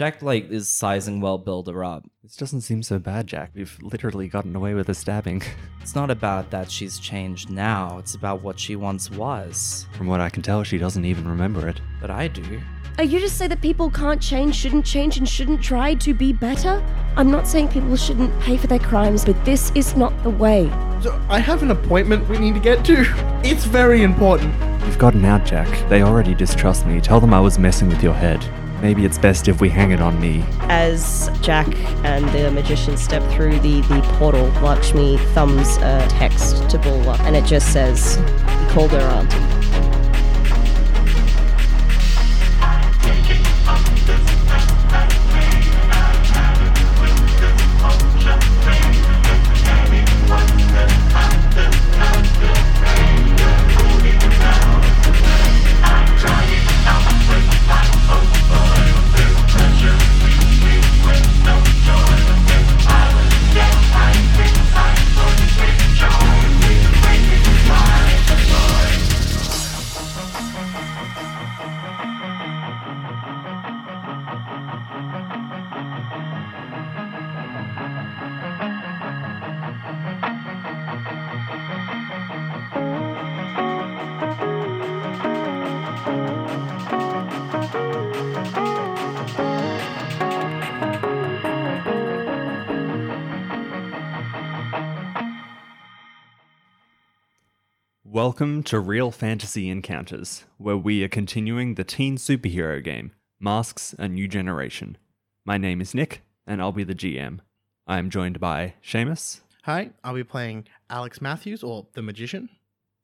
Jack like is sizing World Builder up. This doesn't seem so bad, Jack. We've literally gotten away with a stabbing. It's not about that she's changed now. It's about what she once was. From what I can tell, she doesn't even remember it. But I do. Are you just say that people can't change, shouldn't change, and shouldn't try to be better? I'm not saying people shouldn't pay for their crimes, but this is not the way. So I have an appointment we need to get to. It's very important. You've gotten out, Jack. They already distrust me. Tell them I was messing with your head. Maybe it's best if we hang it on me. As Jack and the magician step through the, the portal, Lakshmi thumbs a text to Bulwark, and it just says, He called her auntie. Welcome to Real Fantasy Encounters, where we are continuing the teen superhero game, Masks A New Generation. My name is Nick, and I'll be the GM. I am joined by Seamus, Hi, I'll be playing Alex Matthews, or the magician.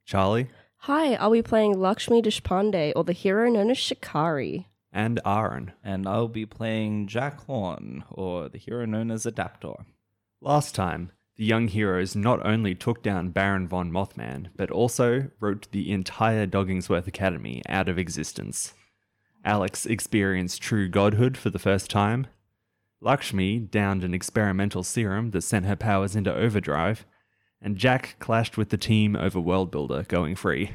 Charlie, Hi, I'll be playing Lakshmi Deshpande, or the hero known as Shikari. and Aaron. And I'll be playing Jack Horn, or the hero known as Adaptor. Last time, the young heroes not only took down Baron von Mothman, but also wrote the entire Doggingsworth Academy out of existence. Alex experienced true godhood for the first time. Lakshmi downed an experimental serum that sent her powers into overdrive. And Jack clashed with the team over World Builder going free.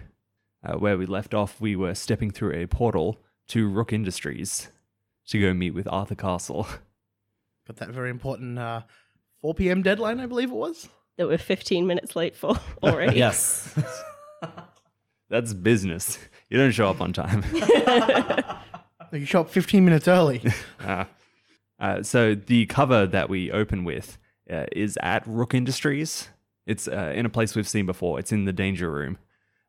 Uh, where we left off, we were stepping through a portal to Rook Industries to go meet with Arthur Castle. Got that very important uh, 4 p.m. deadline, I believe it was. That we're 15 minutes late for already. Yes. That's business. You don't show up on time. You show up 15 minutes early. Uh, uh, so the cover that we open with uh, is at Rook Industries. It's uh, in a place we've seen before. It's in the Danger Room.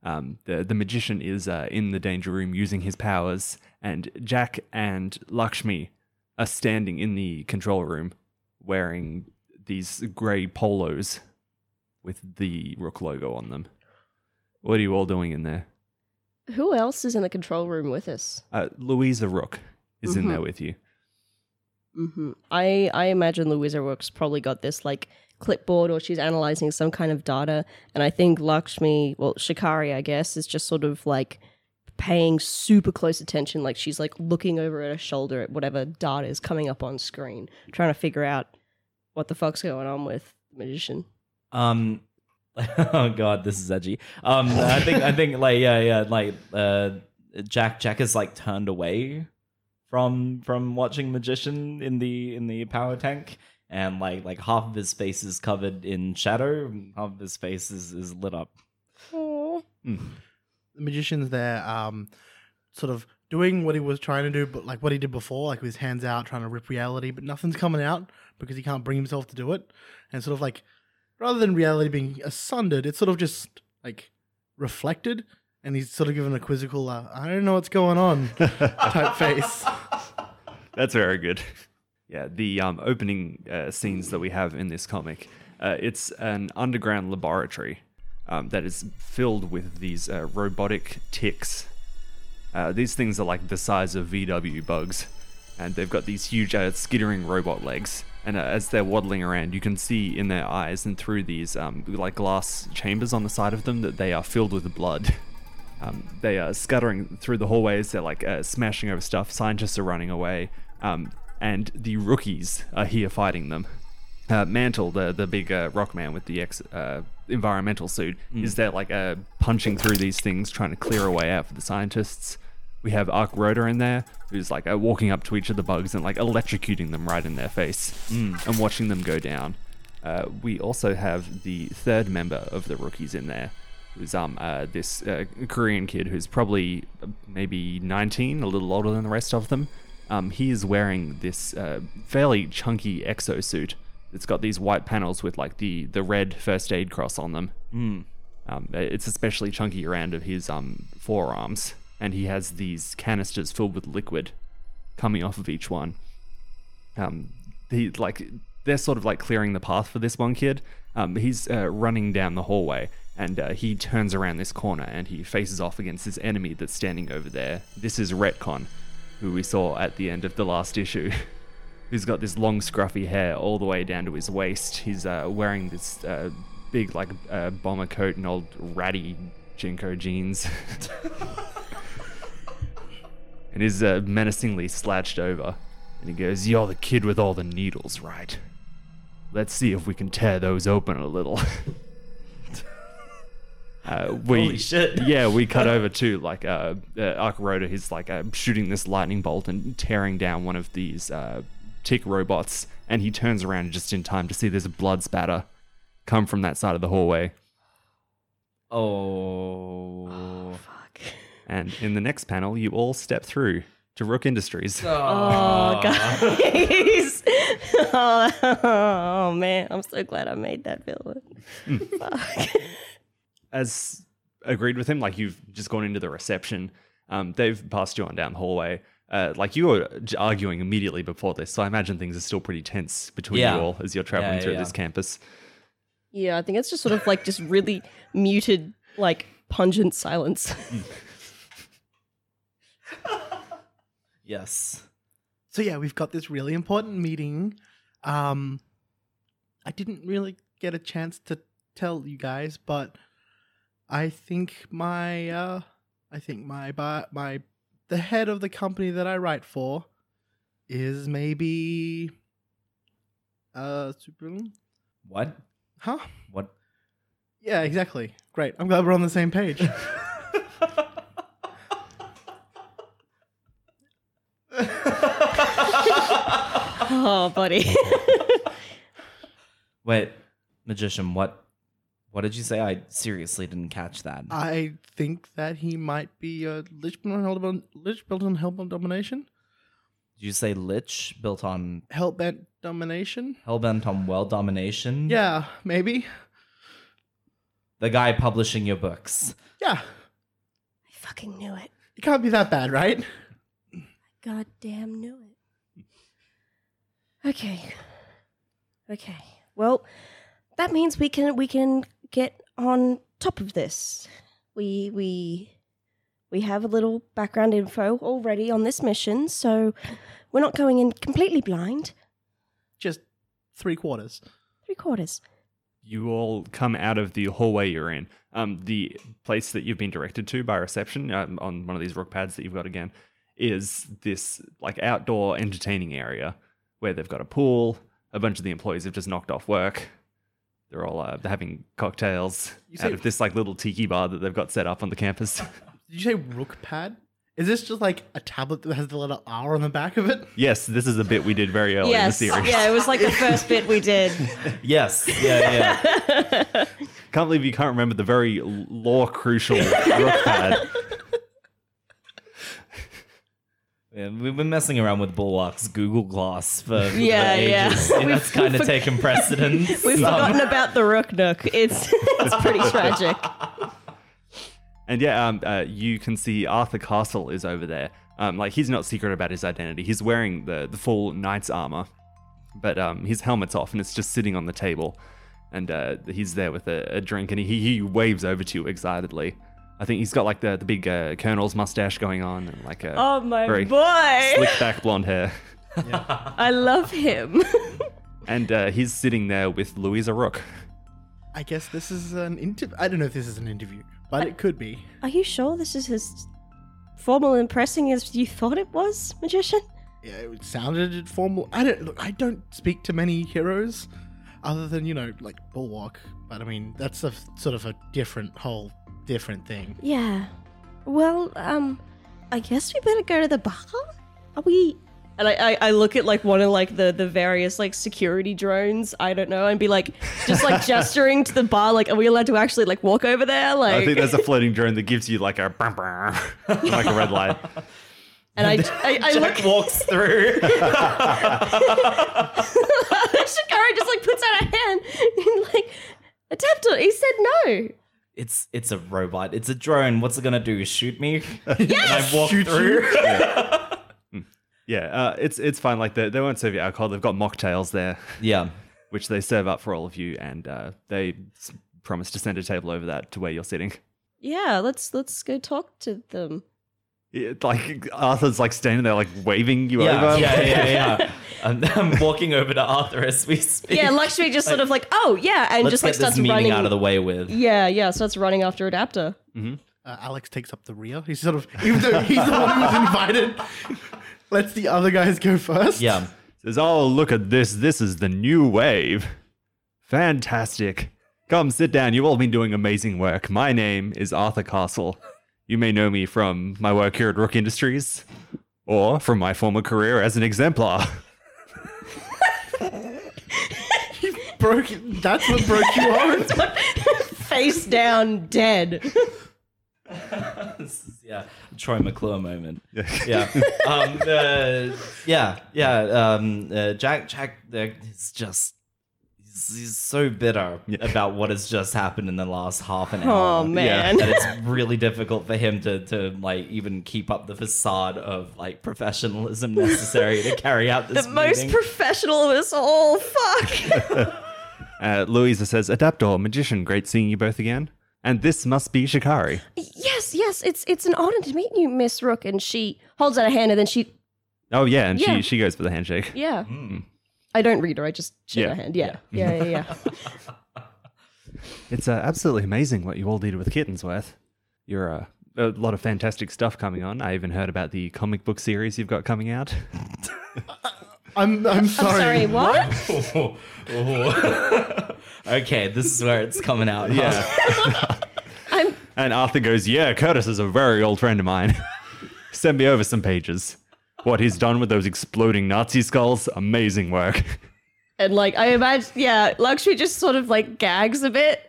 Um, the the magician is uh, in the Danger Room using his powers, and Jack and Lakshmi are standing in the control room, wearing these grey polos with the Rook logo on them. What are you all doing in there? Who else is in the control room with us? Uh, Louisa Rook is in Mhm. there with you. hmm I I imagine Louisa Rook's probably got this like clipboard or she's analyzing some kind of data, and I think Lakshmi, well Shikari, I guess, is just sort of like paying super close attention, like she's like looking over at her shoulder at whatever data is coming up on screen, trying to figure out what the fuck's going on with the magician. Um. Oh God, this is edgy. Um, I think I think like yeah yeah like uh Jack Jack is like turned away from from watching magician in the in the power tank and like like half of his face is covered in shadow half of his face is, is lit up Aww. the magician's there, um, sort of doing what he was trying to do, but like what he did before, like with his hands out, trying to rip reality, but nothing's coming out because he can't bring himself to do it. And sort of like, rather than reality being asunder, it's sort of just like reflected. And he's sort of given a quizzical, uh, I don't know what's going on type face. That's very good. Yeah, the um, opening uh, scenes that we have in this comic, uh, it's an underground laboratory um, that is filled with these uh, robotic ticks. Uh, these things are like the size of VW bugs, and they've got these huge uh, skittering robot legs. And uh, as they're waddling around, you can see in their eyes and through these um, like glass chambers on the side of them that they are filled with blood. Um, they are scuttering through the hallways. They're like uh, smashing over stuff. Scientists are running away, um, and the rookies are here fighting them. Uh, Mantle, the the big uh, rock man with the ex uh, environmental suit, is there like uh, punching through these things, trying to clear a way out for the scientists. We have Arc Rhoda in there, who's like uh, walking up to each of the bugs and like electrocuting them right in their face and watching them go down. Uh, we also have the third member of the rookies in there, who's um uh, this uh, Korean kid who's probably maybe 19, a little older than the rest of them. Um, he is wearing this uh, fairly chunky exosuit. It's got these white panels with like the the red first aid cross on them. Mm. Um, it's especially chunky around of his um, forearms, and he has these canisters filled with liquid coming off of each one. Um, he like they're sort of like clearing the path for this one kid. Um, he's uh, running down the hallway, and uh, he turns around this corner and he faces off against this enemy that's standing over there. This is Retcon, who we saw at the end of the last issue. Who's got this long scruffy hair all the way down to his waist. He's uh, wearing this uh, big like uh, bomber coat and old ratty JNCO jeans. and is uh, menacingly slouched over. And he goes, You're the kid with all the needles, right? Let's see if we can tear those open a little. uh, we, Holy shit. yeah, we cut over to like uh, uh, Arc Rhoda. He's like uh, shooting this lightning bolt and tearing down one of these uh, tick robots. And he turns around just in time to see there's a blood spatter come from that side of the hallway. Oh. Fuck. And in the next panel, you all step through to Rook Industries. Oh, guys. oh, oh, man. I'm so glad I made that villain. Fuck. as agreed with him, like you've just gone into the reception. Um, they've passed you on down the hallway. Uh, like you were arguing immediately before this, so I imagine things are still pretty tense between Yeah. you all as you're traveling Yeah, through yeah. this campus. Yeah, I think it's just sort of like just really muted, like pungent silence. Yes. So yeah, we've got this really important meeting. Um, I didn't really get a chance to tell you guys, but I think my uh, I think my bi- my the head of the company that I write for is maybe uh supervillain. What? Huh? What? Yeah, exactly. Great. I'm glad we're on the same page. oh, buddy. Wait, magician. What? What did you say? I seriously didn't catch that. I think that he might be a lich built on Hellbound- lich built on Hellbound domination. Did you say lich built on Hellbent domination. hellbent on world domination? Yeah, maybe. The guy publishing your books. Yeah, I fucking knew it. it can't be that bad, right? I goddamn knew it. Okay. Okay. Well, that means we can we can get on top of this. We we we have a little background info already on this mission, so we're not going in completely blind. Just three quarters. Three quarters. You all come out of the hallway you're in. Um, the place that you've been directed to by reception um, on one of these rook pads that you've got again is this like outdoor entertaining area where they've got a pool. A bunch of the employees have just knocked off work. They're all uh, having cocktails You out of this like little tiki bar that they've got set up on the campus. Did you say rook pad? Is this just like a tablet that has the letter R on the back of it? yes, this is a bit we did very early yes. in the series. Yeah, it was like the first bit we did. Yes. Yeah. Yeah. Can't believe you can't remember the very law crucial rook pad. Yeah. We've been messing around with Bulwark's Google Glass for, for Yeah, ages. yeah. And We've that's kind of forg- taken precedence. We've Um, forgotten about the Rook Nook. It's it's pretty tragic. And yeah, um, uh, you can see Arthur Castle is over there. Um, like he's not secret about his identity. He's wearing the the full knight's armor, but um, his helmet's off and it's just sitting on the table. And uh, he's there with a, a drink, and he, he waves over to you excitedly. I think he's got like the the big uh, colonel's mustache going on, and like a Oh my very boy. slick back blonde hair. I love him. And uh, he's sitting there with Louisa Rook. I guess this is an interview. I don't know if this is an interview, but it could be. Are you sure this is as formal and pressing as you thought it was, magician? Yeah, it sounded formal. I don't look. I don't speak to many heroes, other than you know, like Bulwark. But I mean, that's a f- sort of a different whole different thing. Yeah. Well, um, I guess we better go to the bar. Are we? And I, I, I look at like one of like the the various like security drones. I don't know, and be like just like gesturing to the bar. Like, are we allowed to actually like walk over there? Like, I think there's a floating drone that gives you like a like a red light. and I I, I look. Walks through. Shikari just like puts out a hand and like adapter. He said no. It's it's a robot. It's a drone. What's it gonna do? Shoot me? And I walk Shoot through. Yeah, uh, it's it's fine. Like they, they won't serve you alcohol. They've got mocktails there, yeah. which they serve up for all of you, and uh, they s- promise to send a table over that to where you're sitting. Yeah, let's let's go talk to them. It, like Arthur's like standing there, like waving you Yeah, over. yeah, yeah, yeah. I'm, I'm walking over to Arthur as we speak. Yeah, Lakshmi just sort of like, oh yeah, and Let's just like starts running out of the way with. Yeah, yeah, starts running after adapter. Uh, Alex takes up the rear. He's sort of, even though he's the one who was invited, lets the other guys go first. Yeah. Says, "Oh, look at this! This is the new wave. Fantastic! Come sit down. You've all been doing amazing work. My name is Arthur Castle. You may know me from my work here at Rook Industries, or from my former career as an exemplar." Broke. That's what broke you on. Face down, dead. This is, yeah, Troy McClure moment. Yeah, um, uh, yeah, yeah. Um, uh, Jack, Jack, uh, is just he's, he's so bitter about what has just happened in the last half an hour. Oh man. that it's really difficult for him to to like even keep up the facade of like professionalism necessary to carry out this the most professional of us all. Fuck. Uh, Louisa says, Adaptor, magician, great seeing you both again. And this must be Shikari. yes, yes, it's it's an honor to meet you, Miss Rook. And she holds out a hand, and then she, Oh, yeah, and Yeah. she she goes for the handshake. yeah. Hmm. I don't read her. I just shake Yeah. her hand. Yeah, yeah, yeah, yeah. It's uh, absolutely amazing what you all did with Kittensworth. You're uh, a lot of fantastic stuff coming on. I even heard about the comic book series you've got coming out. I'm, I'm sorry. Sorry, what? okay, this is where it's coming out. huh? Yeah. I'm and Arthur goes, Yeah, Curtis is a very old friend of mine. Send me over some pages. What he's done with those exploding Nazi skulls, amazing work. and like I imagine, yeah, Lakshmi just sort of like gags a bit.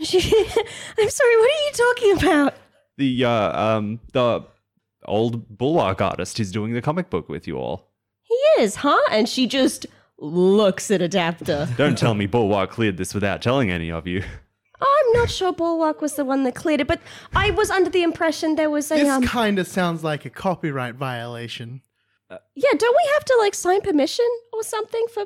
She, I'm sorry. What are you talking about? The uh, um the old bulwark artist who's doing the comic book with you all. He is, huh? And she just looks at Adapter. Don't tell me Bulwark cleared this without telling any of you. I'm not sure Bulwark was the one that cleared it, but I was under the impression there was a This um. kind of sounds like a copyright violation. Yeah, don't we have to like sign permission or something for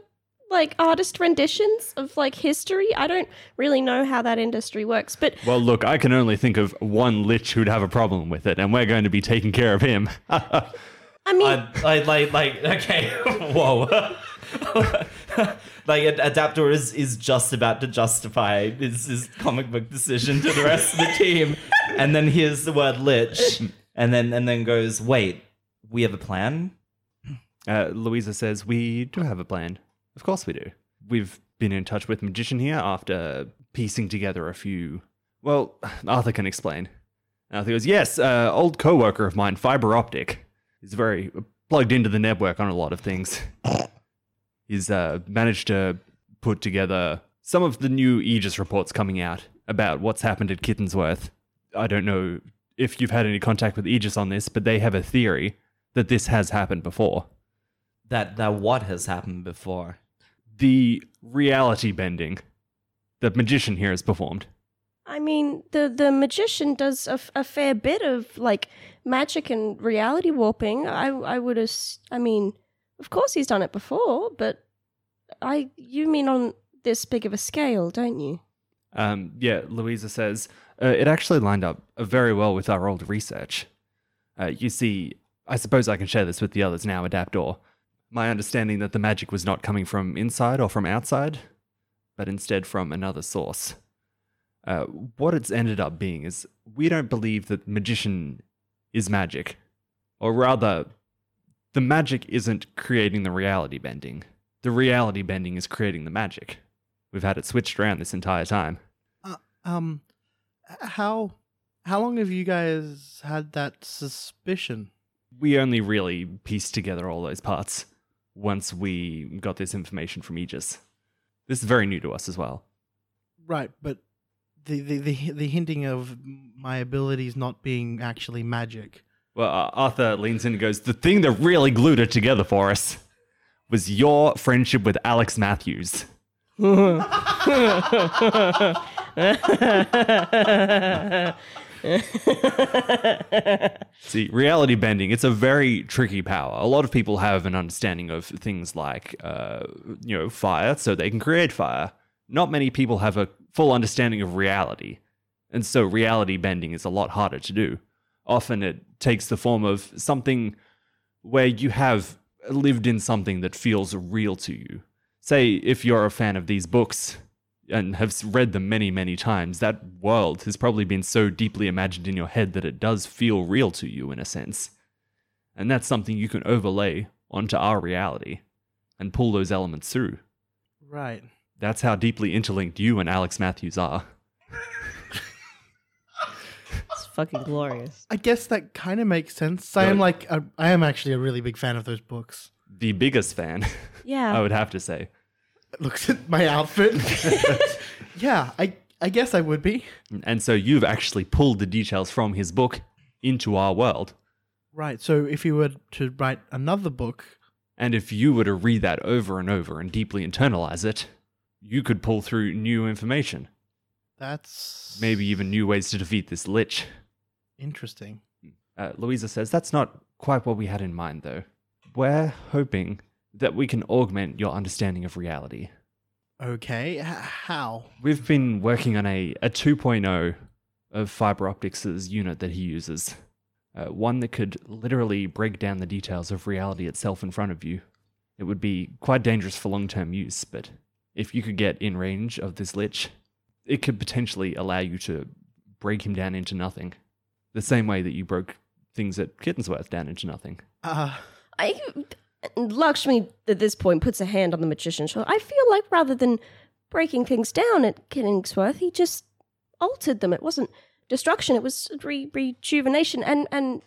like artist renditions of like history? I don't really know how that industry works, but Well, look, I can only think of one lich who'd have a problem with it, and we're going to be taking care of him. I mean, I, I like like okay, whoa. like Ad- adapter is is just about to justify his, his comic book decision to the rest of the team, and then hears the word lich, and then and then goes, wait, we have a plan. Uh, Louisa says, We do have a plan. Of course we do. We've been in touch with Magician here after piecing together a few. Well, Arthur can explain. Arthur goes, Yes, uh, old co worker of mine, Fiber Optic. He's very plugged into the network on a lot of things. He's uh, managed to put together some of the new Aegis reports coming out about what's happened at Kittensworth. I don't know if you've had any contact with Aegis on this, but they have a theory that this has happened before. That that what has happened before. the reality bending the magician here has performed. I mean, the the magician does a, f- a fair bit of like magic and reality warping. I I would as I mean, of course he's done it before, but I you mean on this big of a scale, don't you? Um, yeah, Louisa says uh, it actually lined up uh, very well with our old research. Uh, you see, I suppose I can share this with the others now, Adaptor. My understanding that the magic was not coming from inside or from outside, but instead from another source. Uh, what it's ended up being is we don't believe that magician is magic, or rather, the magic isn't creating the reality bending. The reality bending is creating the magic. We've had it switched around this entire time. Um, how how long have you guys had that suspicion? We only really pieced together all those parts once we got this information from Aegis. This is very new to us as well. Right, but the the the, the hinting of my abilities not being actually magic. Well, uh, Arthur leans in and goes, The thing that really glued it together for us was your friendship with Alex Matthews. See, reality bending, it's a very tricky power. A lot of people have an understanding of things like, uh, you know, fire, so they can create fire. Not many people have a full understanding of reality. And so reality bending is a lot harder to do. Often it takes the form of something where you have lived in something that feels real to you. Say, if you're a fan of these books and have read them many, many times, that world has probably been so deeply imagined in your head that it does feel real to you in a sense. And that's something you can overlay onto our reality and pull those elements through. Right. That's how deeply interlinked you and Alex Matthews are. It's fucking glorious. I guess that kind of makes sense. I am like a, I am actually a really big fan of those books. The biggest fan, Yeah. I would have to say. Looks at my outfit. yeah, I I guess I would be. And so you've actually pulled the details from his book into our world. Right. So if you were to write another book, And if you were to read that over and over and deeply internalize it, you could pull through new information. that's Maybe even new ways to defeat this lich. interesting. Uh, Louisa says, That's not quite what we had in mind, though. We're hoping that we can augment your understanding of reality. Okay. H- how? We've been working on a, a 2.0 of Fiber Optic's unit that he uses. Uh, one that could literally break down the details of reality itself in front of you. It would be quite dangerous for long term use, but if you could get in range of this lich, it could potentially allow you to break him down into nothing. The same way that you broke things at Kittensworth down into nothing. Uh I Lakshmi at this point puts a hand on the magician's shoulder. I feel like rather than breaking things down at Killingsworth, he just altered them. It wasn't destruction; it was re- rejuvenation. And and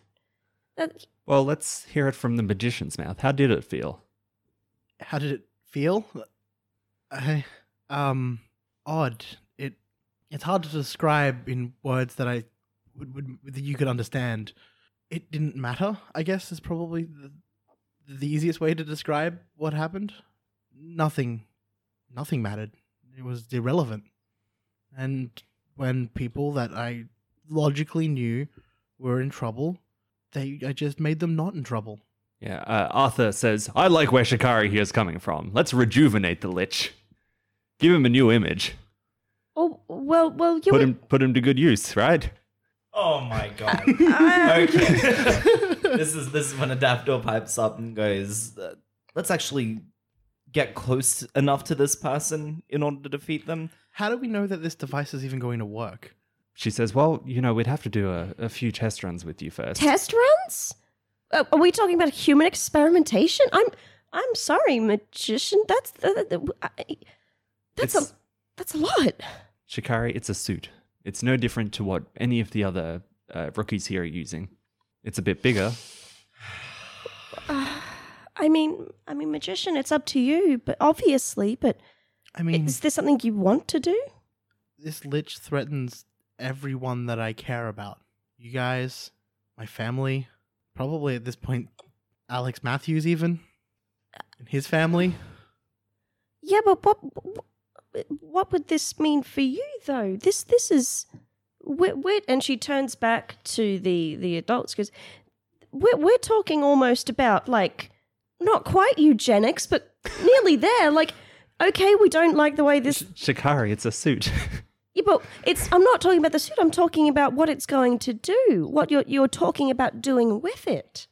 that, Well, let's hear it from the magician's mouth. How did it feel? how did it feel? I um odd. It it's hard to describe in words that I would, would that you could understand. It didn't matter. I guess is probably the, the easiest way to describe what happened. Nothing, nothing mattered. It was irrelevant. And when people that I logically knew were in trouble, they I just made them not in trouble. Yeah, uh, Arthur says, I like where Shikari here is coming from. Let's rejuvenate the Lich. Give him a new image. oh well, well, you Put were- him put him to good use, right? Oh my god. okay. this is this is when a daffodil pipes up and goes, uh, "Let's actually get close enough to this person in order to defeat them." How do we know that this device is even going to work? She says, Well, you know, we'd have to do a, a few test runs with you first. test runs. Uh, are we talking about human experimentation? I'm I'm sorry, magician. That's uh, uh, I- that's It's- a that's a lot. Shikari, it's a suit. It's no different to what any of the other uh, rookies here are using. It's a bit bigger. I mean, I mean, magician. It's up to you, but obviously, but I mean, is this something you want to do? this lich threatens everyone that I care about. You guys, my family, probably at this point, Alex Matthews, even, and his family. Yeah, but what what would this mean for you though? This this is we're, we're and she turns back to the the adults because we're we're talking almost about like not quite eugenics, but nearly there. Like, okay, we don't like the way this. Shikari, it's a suit. Yeah, but it's. I'm not talking about the suit. I'm talking about what it's going to do. What you're you're talking about doing with it.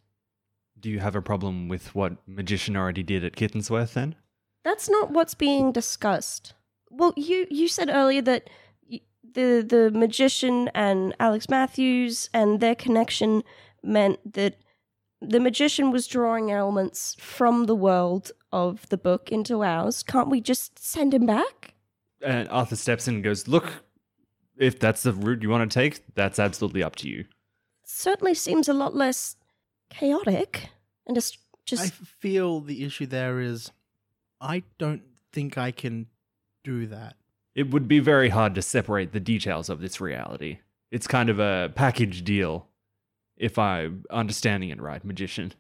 do you have a problem with what Magician already did at Kittensworth then? That's not what's being discussed. Well, you you said earlier that the the magician and Alex Matthews and their connection meant that the magician was drawing elements from the world of the book into ours. Can't we just send him back? And Arthur steps in and goes, Look, if that's the route you want to take, that's absolutely up to you. Certainly seems a lot less chaotic and just just I feel the issue there is I don't think I can do that. It would be very hard to separate the details of this reality. It's kind of a package deal, if I'm understanding it right, magician.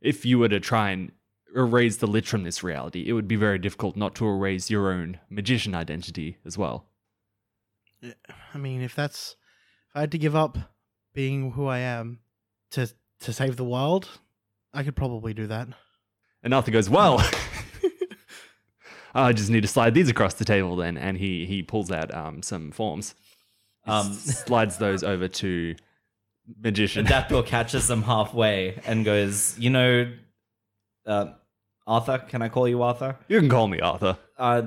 If you were to try and erase the lich from this reality, it would be very difficult not to erase your own magician identity as well. I mean, if that's if I had to give up being who I am to to save the world, I could probably do that. And Arthur goes, Well, I just need to slide these across the table then. And he, he pulls out um, some forms. Um, slides those over to Magician. Adaptor catches them halfway and goes, "You know, uh, Arthur. Can I call you Arthur? you can call me Arthur. Uh,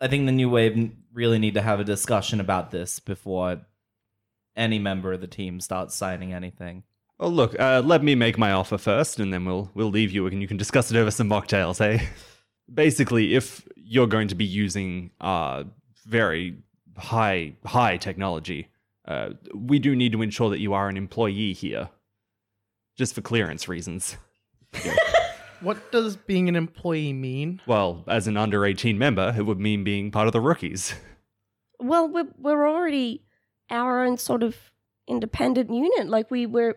I think the new wave really need to have a discussion about this before any member of the team starts signing anything." Well, look, uh, let me make my offer first, and then we'll we'll leave you, and you can discuss it over some mocktails, hey? Basically, if you're going to be using uh, very high high technology, uh, we do need to ensure that you are an employee here, just for clearance reasons. What does being an employee mean? Well, as an under 18 member, it would mean being part of the rookies. well, we're we're already our own sort of independent unit. Like we were,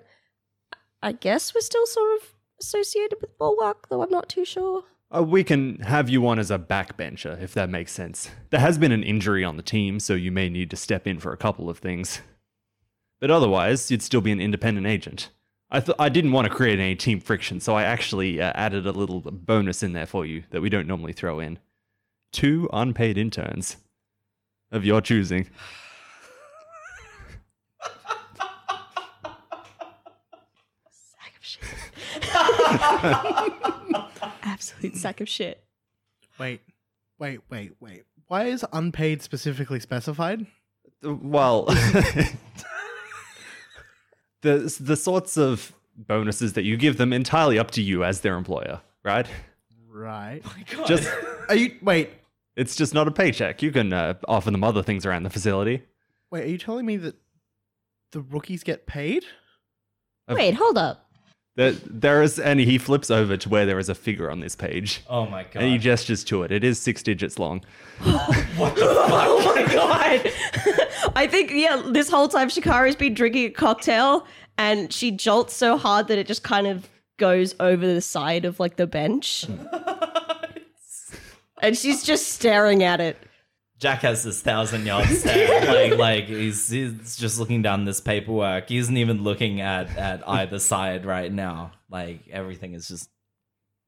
I guess we're still sort of associated with Bulwark, though I'm not too sure. Uh, we can have you on as a backbencher, if that makes sense. There has been an injury on the team, so you may need to step in for a couple of things. But otherwise, you'd still be an independent agent. I th- I didn't want to create any team friction, so I actually uh, added a little bonus in there for you that we don't normally throw in. Two unpaid interns of your choosing. Sack of shit. Absolute sack of shit. Wait, wait, wait, wait. Why is unpaid specifically specified? Well, the the sorts of bonuses that you give them entirely up to you as their employer, right? Right. Just Are you wait? it's just not a paycheck. You can uh, offer them other things around the facility. Wait, are you telling me that the rookies get paid? Wait, hold up. There, there is, and he flips over to where there is a figure on this page, Oh my god! and he gestures to it. It is six digits long. What? Oh my god! I think yeah. This whole time, Shikari's been drinking a cocktail, and she jolts so hard that it just kind of goes over the side of like the bench, and she's just staring at it. Jack has this thousand yard stare. like, like he's, he's just looking down this paperwork. He isn't even looking at, at either side right now. Like, everything is just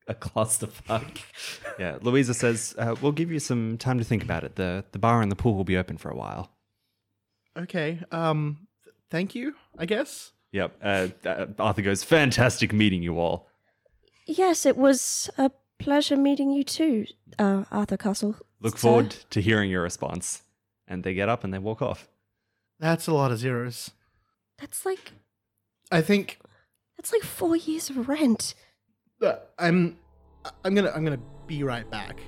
a clusterfuck. Yeah, Louisa says, uh, "We'll give you some time to think about it. the The bar and the pool will be open for a while." Okay. Um. th- thank you. I guess. Yep. Uh, uh, Arthur goes, "Fantastic meeting you all." Yes, it was a pleasure meeting you too, uh, Arthur Castle. Look sir. forward to hearing your response. And they get up and they walk off. That's a lot of zeros. That's like I think that's like four years of rent. uh, I'm. I'm gonna. I'm gonna be right back.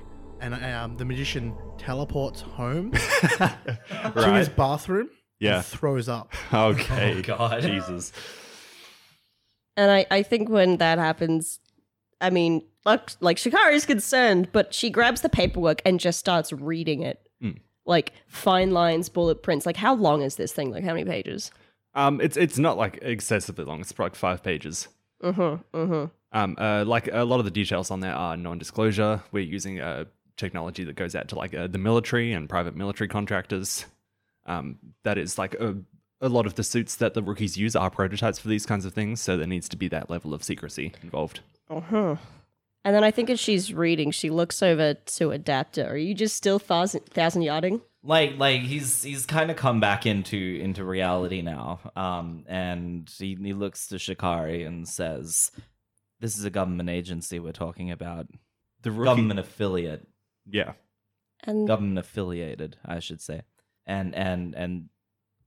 And um, the magician teleports home to his bathroom. Yeah. And throws up. Okay. Oh, God. Jesus. And I, I think when that happens, I mean, like, like Shikari is concerned, but she grabs the paperwork and just starts reading it. Mm. Like fine lines, bullet prints. Like, how long is this thing? Like, how many pages? Um, it's it's not like excessively long. It's probably like five pages. Mm-hmm. Mm-hmm. Um, uh, like a lot of the details on there are non-disclosure. We're using uh, technology that goes out to like uh, the military and private military contractors. Um, that is like a, a lot of the suits that the rookies use are prototypes for these kinds of things. So there needs to be that level of secrecy involved. Uh-huh. And then I think as she's reading, she looks over to Adapter. Are you just still thousand, thousand yarding? like like he's he's kind of come back into into reality now um and he, he looks to shikari and says this is a government agency we're talking about The rookie, government affiliate yeah, And government affiliated i should say and and and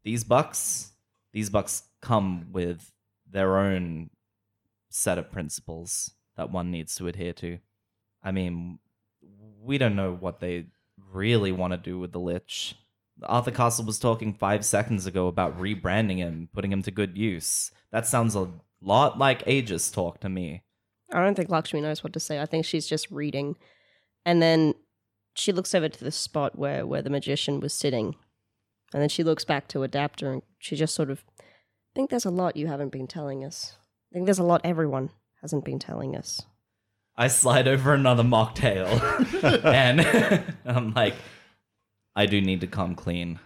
these bucks these bucks come with their own set of principles that one needs to adhere to i mean we don't know what they really want to do with the lich arthur castle was talking five seconds ago about rebranding him putting him to good use that sounds a lot like Aegis talk to me. I don't think Lakshmi knows what to say. I think she's just reading. And then she looks over to the spot where, where the magician was sitting. And then she looks back to Adapter and she just sort of I think there's a lot you haven't been telling us. I think there's a lot everyone hasn't been telling us. I slide over another mocktail and I'm like, I do need to come clean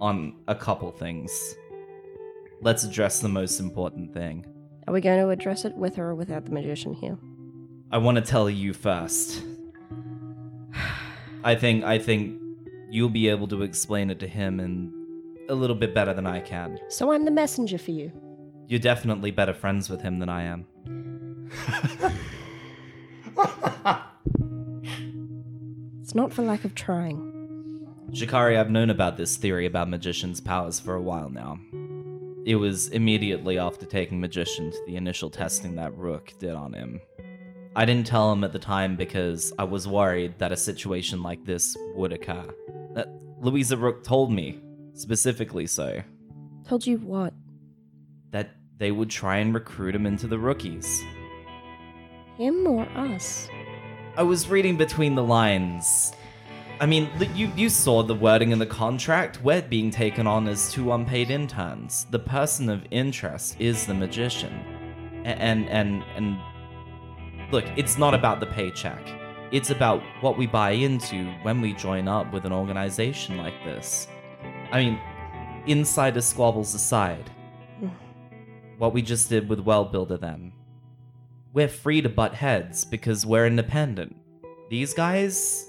on a couple things. Let's address the most important thing. Are we going to address it with or without the magician here? I want to tell you first. I think I think you'll be able to explain it to him in a little bit better than I can. So I'm the messenger for you. You're definitely better friends with him than I am. It's not for lack of trying. Shikari, I've known about this theory about magicians' powers for a while now. It was immediately after taking Magician to the initial testing that Rook did on him. I didn't tell him at the time because I was worried that a situation like this would occur. That Louisa Rook told me, specifically so, Told you what? That they would try and recruit him into the rookies. Him or us? I was reading between the lines. I mean, you you saw the wording in the contract. We're being taken on as two unpaid interns. The person of interest is the magician, and and and look, it's not about the paycheck. It's about what we buy into when we join up with an organization like this. I mean, insider squabbles aside, what we just did with World Builder then. We're free to butt heads because we're independent. These guys,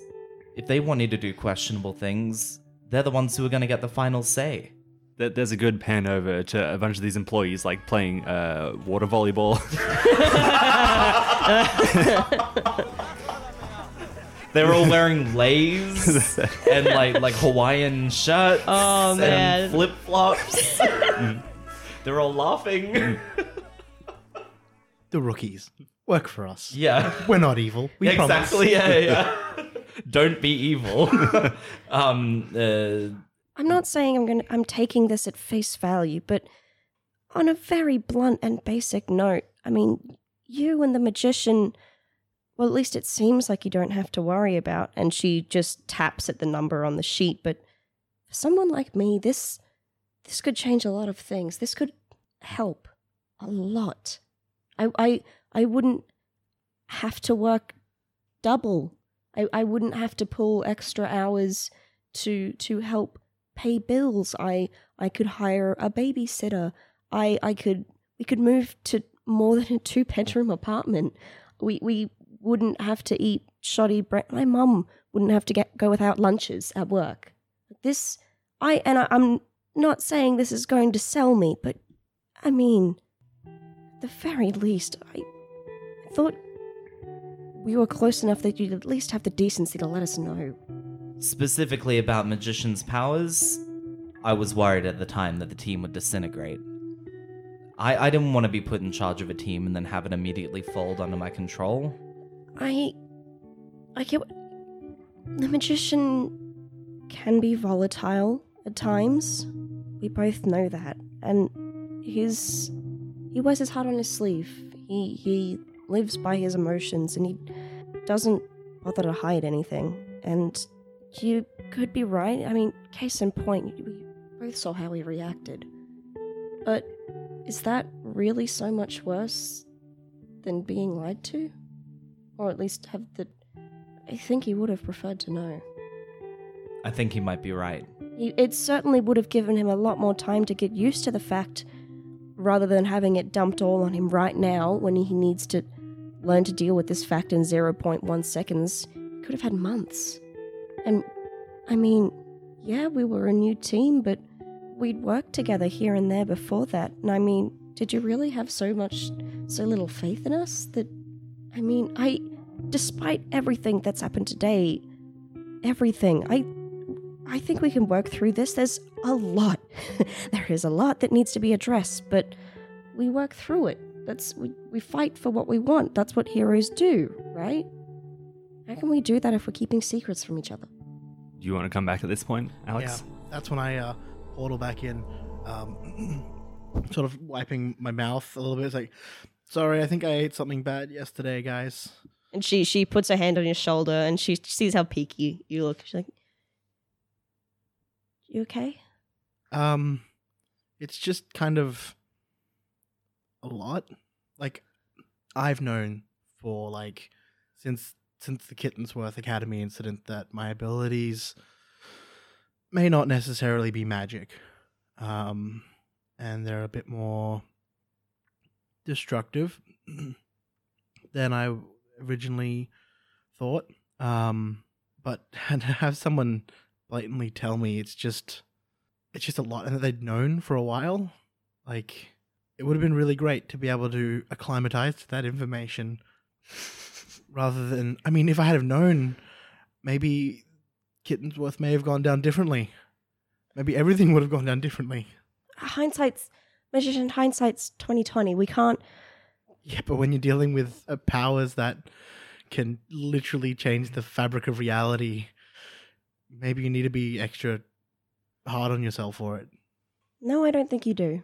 if they wanted to do questionable things, they're the ones who are going to get the final say. There's a good pan over to a bunch of these employees, like playing uh, water volleyball. They're all wearing leis and like like Hawaiian shirts Oh, man. and flip flops. They're all laughing. The rookies work for us. yeah. We're not evil. We exactly. promise. Yeah, yeah. Don't be evil. um. Uh, I'm not saying I'm going to I'm taking this at face value, but on a very blunt and basic note, I mean, you and the magician well, at least it seems like you don't have to worry about and she just taps at the number on the sheet, but for someone like me, this this could change a lot of things. This could help a lot. I I I wouldn't have to work double. I, I wouldn't have to pull extra hours to to help pay bills. I I could hire a babysitter. I I could we could move to more than a two bedroom apartment. We we wouldn't have to eat shoddy bread. My mum wouldn't have to get go without lunches at work. This I and I, I'm not saying this is going to sell me, but I mean, the very least, I thought we were close enough that you'd at least have the decency to let us know. specifically about magician's powers, I was worried at the time that the team would disintegrate. I, I didn't want to be put in charge of a team and then have it immediately fold under my control. I. I get. The magician can be volatile at times. We both know that. And his. He wears his heart on his sleeve. He, he lives by his emotions and he doesn't bother to hide anything. And you could be right. I mean, case in point, we both saw how he reacted. But is that really so much worse than being lied to? Or at least have the. I think he would have preferred to know. I think he might be right. It certainly would have given him a lot more time to get used to the fact rather than having it dumped all on him right now when he needs to learn to deal with this fact in 0.1 seconds. He could have had months. And, I mean, yeah, we were a new team, but we'd worked together here and there before that. And I mean, did you really have so much, so little faith in us that, I mean, I, despite everything that's happened today, everything, I, I think we can work through this. There's a lot. there is a lot that needs to be addressed, but we work through it. That's we, we fight for what we want. That's what heroes do, right? How can we do that if we're keeping secrets from each other? Do you want to come back at this point, Alex? Yeah, that's when I uh, portal back in. Um, sort of wiping my mouth a little bit. It's like, sorry, I think I ate something bad yesterday, guys. And she she puts her hand on your shoulder and she sees how peaky you look. She's like, "You okay?" Um, it's just kind of a lot. Like, I've known for like since since the Kittensworth Academy incident that my abilities may not necessarily be magic, um, and they're a bit more destructive than I originally thought. Um, but to have someone blatantly tell me it's just it's just a lot and that they'd known for a while like it would have been really great to be able to acclimatize to that information rather than i mean if i had have known maybe kittensworth may have gone down differently maybe everything would have gone down differently Hindsight's magician. Hindsight's twenty twenty. We can't. yeah but when you're dealing with uh, powers that can literally change the fabric of reality maybe you need to be extra hard on yourself for it No, I don't think you do.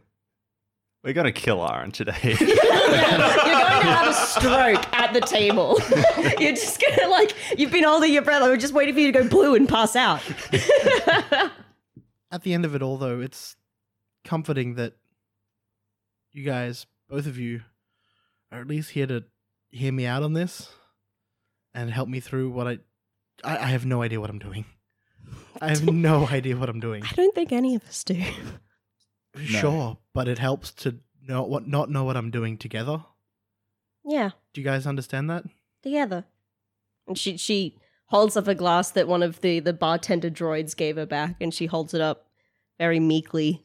We're gonna kill Aaron today. You're going to have a stroke at the table. You're just gonna like you've been holding your breath. We're just waiting for you to go blue and pass out. at the end of it all though it's comforting that you guys both of you are at least here to hear me out on this and help me through what i i, I have no idea what i'm doing i have no idea what i'm doing I don't think any of us do. sure but it helps to know what not know what i'm doing together Yeah, do you guys understand that together. And she she holds up a glass that one of the the bartender droids gave her back, and she holds it up very meekly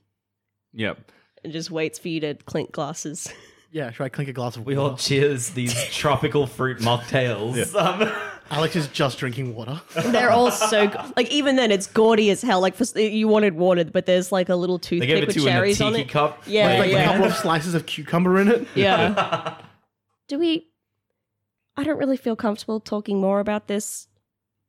yep. and just waits for you to clink glasses. yeah should i clink a glass of We all water cheers these tropical fruit mocktails. Um, alex is just drinking water They're all so go- like even then it's gaudy as hell. Like for, you wanted water, but there's like a little they toothpick gave it with to you in a cherries on tiki it. cup. Yeah, like, yeah. a couple of slices of cucumber in it Yeah. Do we? I don't really feel comfortable talking more about this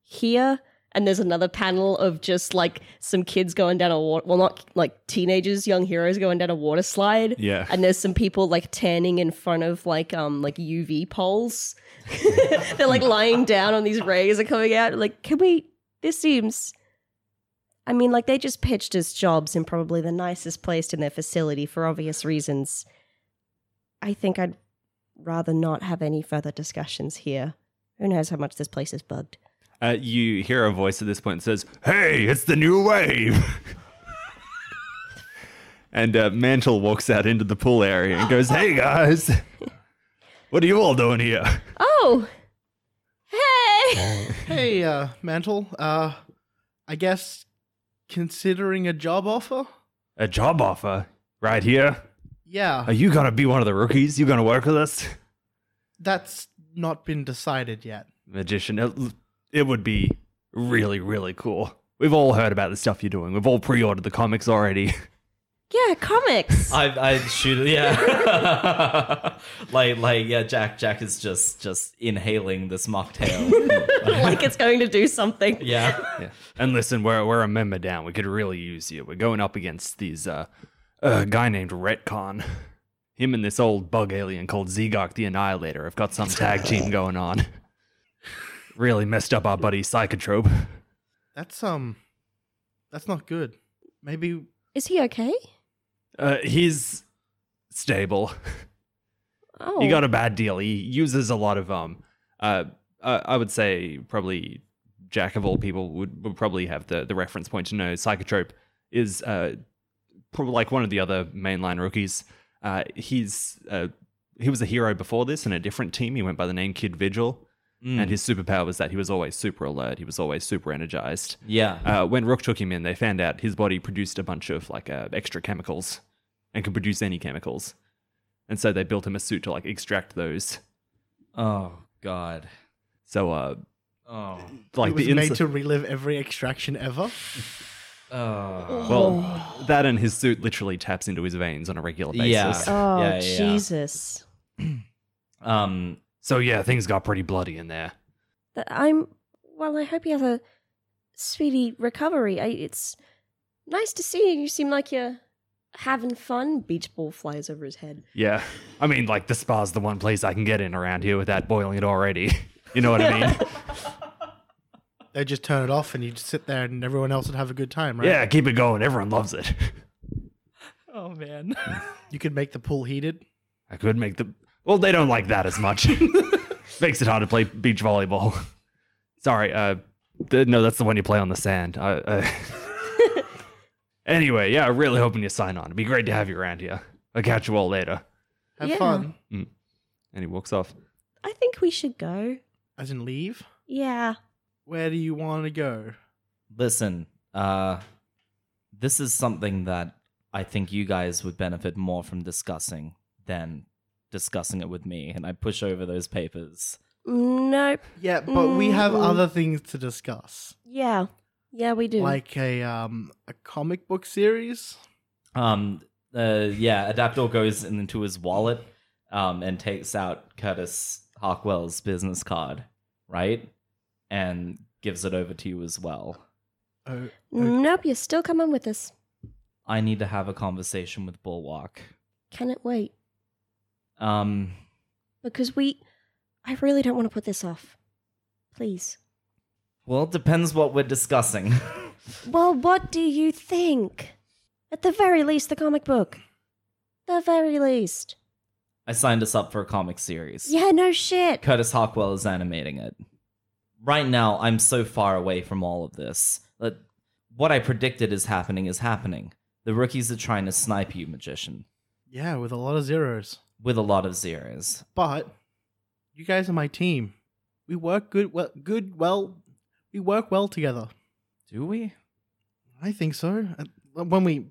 here. And there's another panel of just like some kids going down a water. Well, not like teenagers, young heroes going down a water slide. Yeah. And there's some people like tanning in front of like um like UV poles. They're like lying down on these rays are coming out. Like, can we? This seems. I mean, like they just pitched us jobs in probably the nicest place in their facility for obvious reasons. I think I'd rather not have any further discussions here. Who knows how much this place is bugged? Uh, you hear a voice at this point that says, "Hey, it's the new wave." and uh, Mantle walks out into the pool area and goes, "Hey guys, what are you all doing here?" Oh, hey! hey uh mantle uh i guess considering a job offer A job offer right here. yeah Are you gonna be one of the rookies? You gonna work with us? that's not been decided yet. Magician, it, it would be really, really cool. We've all heard about the stuff you're doing. We've all pre-ordered the comics already. yeah, comics. I I shoot it. Yeah, like like yeah. Jack Jack is just just inhaling this mocktail. like it's going to do something. yeah. Yeah. And listen, we're we're a member down. We could really use you. We're going up against these uh a guy named Retcon. Him and this old bug alien called Zegok the Annihilator have got some tag team going on. Really messed up our buddy Psychotrope. That's um, that's not good. Maybe Is he okay? Uh, he's stable. Oh, He got a bad deal. He uses a lot of um uh, uh I would say probably Jack of all people would, would probably have the, the reference point to know Psychotrope is uh probably like one of the other mainline rookies. Uh he's uh he was a hero before this in a different team. He went by the name Kid Vigil. Mm. And his superpower was that he was always super alert. He was always super energized. yeah. Uh, when Rook took him in, they found out his body produced a bunch of like uh, extra chemicals and could produce any chemicals. And so they built him a suit to like extract those. oh God. So uh Oh. like it was the made insi- to relive every extraction ever. Oh. well that and his suit literally taps into his veins on a regular basis. Yeah. Oh, Yeah, yeah, yeah. Jesus. Um. So yeah, things got pretty bloody in there. I'm. Well, I hope you have a speedy recovery. I, it's nice to see you. You seem like you're having fun. Beach ball flies over his head. Yeah. I mean, like, the spa's the one place I can get in around here without boiling it already. you know what I mean? They just turn it off and you just sit there and everyone else would have a good time, right? yeah, keep it going. Everyone loves it. Oh man. You could make the pool heated. I could make the. Well, they don't like that as much. Makes it hard to play beach volleyball. Sorry. Uh, th- no, that's the one you play on the sand. Uh, uh, anyway, yeah, really hoping you sign on. It'd be great to have you around here. I'll catch you all later. Have Yeah. fun. And he walks off. I think we should go. As in leave. Yeah. Where do you want to go? Listen, uh this is something that I think you guys would benefit more from discussing than discussing it with me. And I push over those papers. Nope. Yeah, but we have Mm. other things to discuss, Yeah. Yeah, we do. like a um a comic book series. Um uh yeah, Adaptor goes into his wallet um and takes out Curtis Harkwell's business card, right? And gives it over to you as well. Oh, Nope, you're still coming with us. I need to have a conversation with Bulwark. Can it wait? Um Because we. I really don't want to put this off. Please. well, it depends what we're discussing. Well, what do you think? At the very least, the comic book. The very least. I signed us up for a comic series. Yeah, no shit. Curtis Harkwell is animating it. Right now, I'm so far away from all of this that what I predicted is happening is happening. The rookies are trying to snipe you, magician, yeah, with a lot of zeros. With a lot of zeros. But you guys are my team. We work good. Well, good. Well, we work well together. Do we? I think so. Uh, When we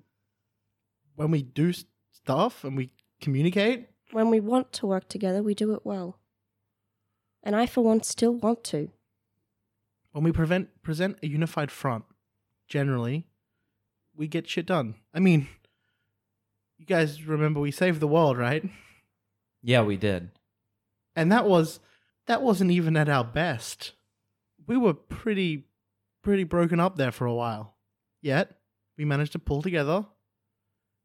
when we do stuff and we communicate, When we want to work together, we do it well. And I, for one, still want to. when we prevent present a unified front, generally, we get shit done. I mean, you guys remember we saved the world, right? Yeah, we did. And that was that wasn't even at our best. We were pretty pretty broken up there for a while. Yet, we managed to pull together,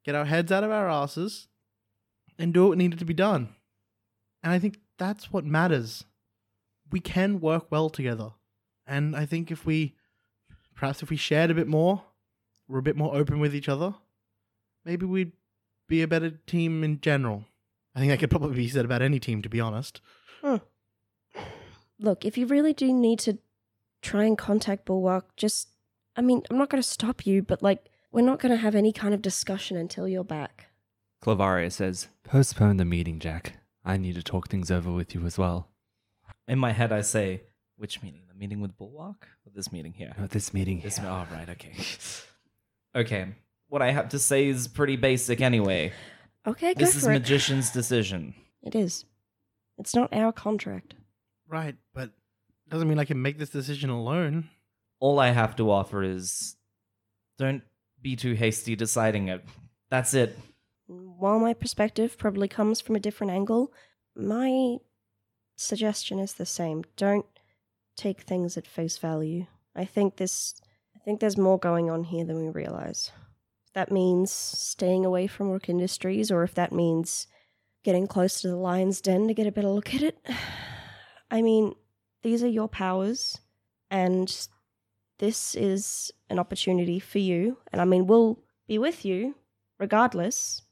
get our heads out of our asses, and do what needed to be done. And I think that's what matters. We can work well together. And I think if we perhaps if we shared a bit more, we're a bit more open with each other, maybe we'd be a better team in general. I think that could probably be said about any team, to be honest. Look, if you really do need to try and contact Bulwark, just. I mean, I'm not going to stop you, but like, we're not going to have any kind of discussion until you're back. Clavaria says, Postpone the meeting, Jack. I need to talk things over with you as well. In my head, I say, which meeting? The meeting with Bulwark? Or this meeting here? No, this meeting. This here. oh, right, okay. okay. What I have to say is pretty basic anyway. Okay, go This is for it. Magician's decision. It is. It's not our contract. Right, but doesn't mean I can make this decision alone. All I have to offer is don't be too hasty deciding it. That's it. While my perspective probably comes from a different angle, my suggestion is the same. Don't take things at face value. I think this I think there's more going on here than we realize. That means staying away from Rook industries or if that means getting close to the lion's den to get a better look at it. I mean, these are your powers and this is an opportunity for you. And I mean, we'll be with you regardless,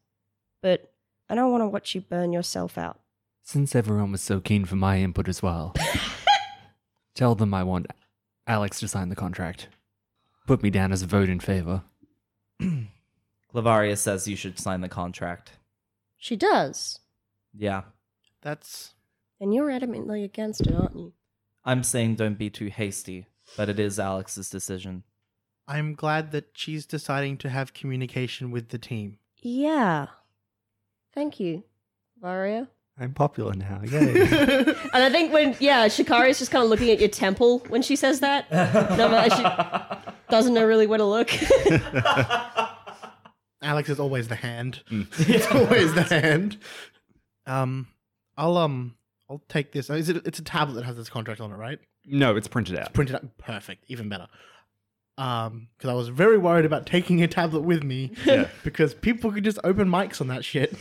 but I don't want to watch you burn yourself out. Since everyone was so keen for my input as well, tell them I want Alex to sign the contract. Put me down as a vote in favor. Clavaria says you should sign the contract. She does. Yeah. That's And you're adamantly against it, aren't you? I'm saying don't be too hasty, but it is Alex's decision. I'm glad that she's deciding to have communication with the team. Yeah. Thank you, Varia. I'm popular now, yay. And I think when, yeah, Shikari's just kind of looking at your temple when she says that. No, she doesn't know really where to look. Alex is always the hand. it's always the hand. Um, I'll um, I'll take this. Is it? It's a tablet that has this contract on it, right? no, it's printed out. Printed out. Perfect. Even better. Um, because I was very worried about taking a tablet with me Yeah. because people could just open mics on that shit.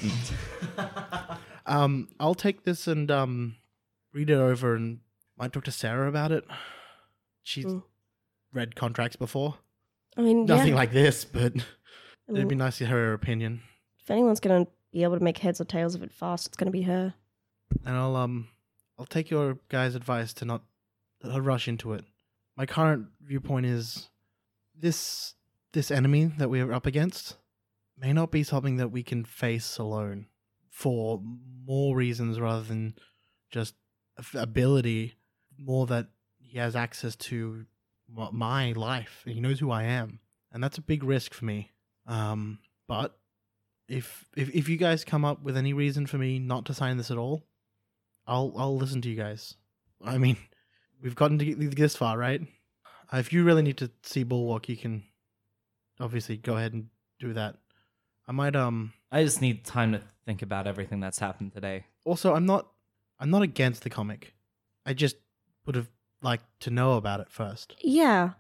um, I'll take this and um read it over and might talk to Sarah about it. She's Mm. Read contracts before. I mean, Nothing yeah. like this, but I it'd be nice to hear her opinion. if anyone's going to be able to make heads or tails of it fast, it's going to be her. And I'll um I'll take your guys' advice to not uh, rush into it. My current viewpoint is this this enemy that we're up against may not be something that we can face alone for more reasons rather than just ability more that he has access to my life he knows who I am and that's a big risk for me um but if if if you guys come up with any reason for me not to sign this at all I'll I'll listen to you guys. I mean, we've gotten to get this far, right? Uh, if you really need to see Bulwark, you can obviously go ahead and do that. I might um I just need time to think about everything that's happened today. also I'm not I'm not against the comic. I just would have liked to know about it first. Yeah.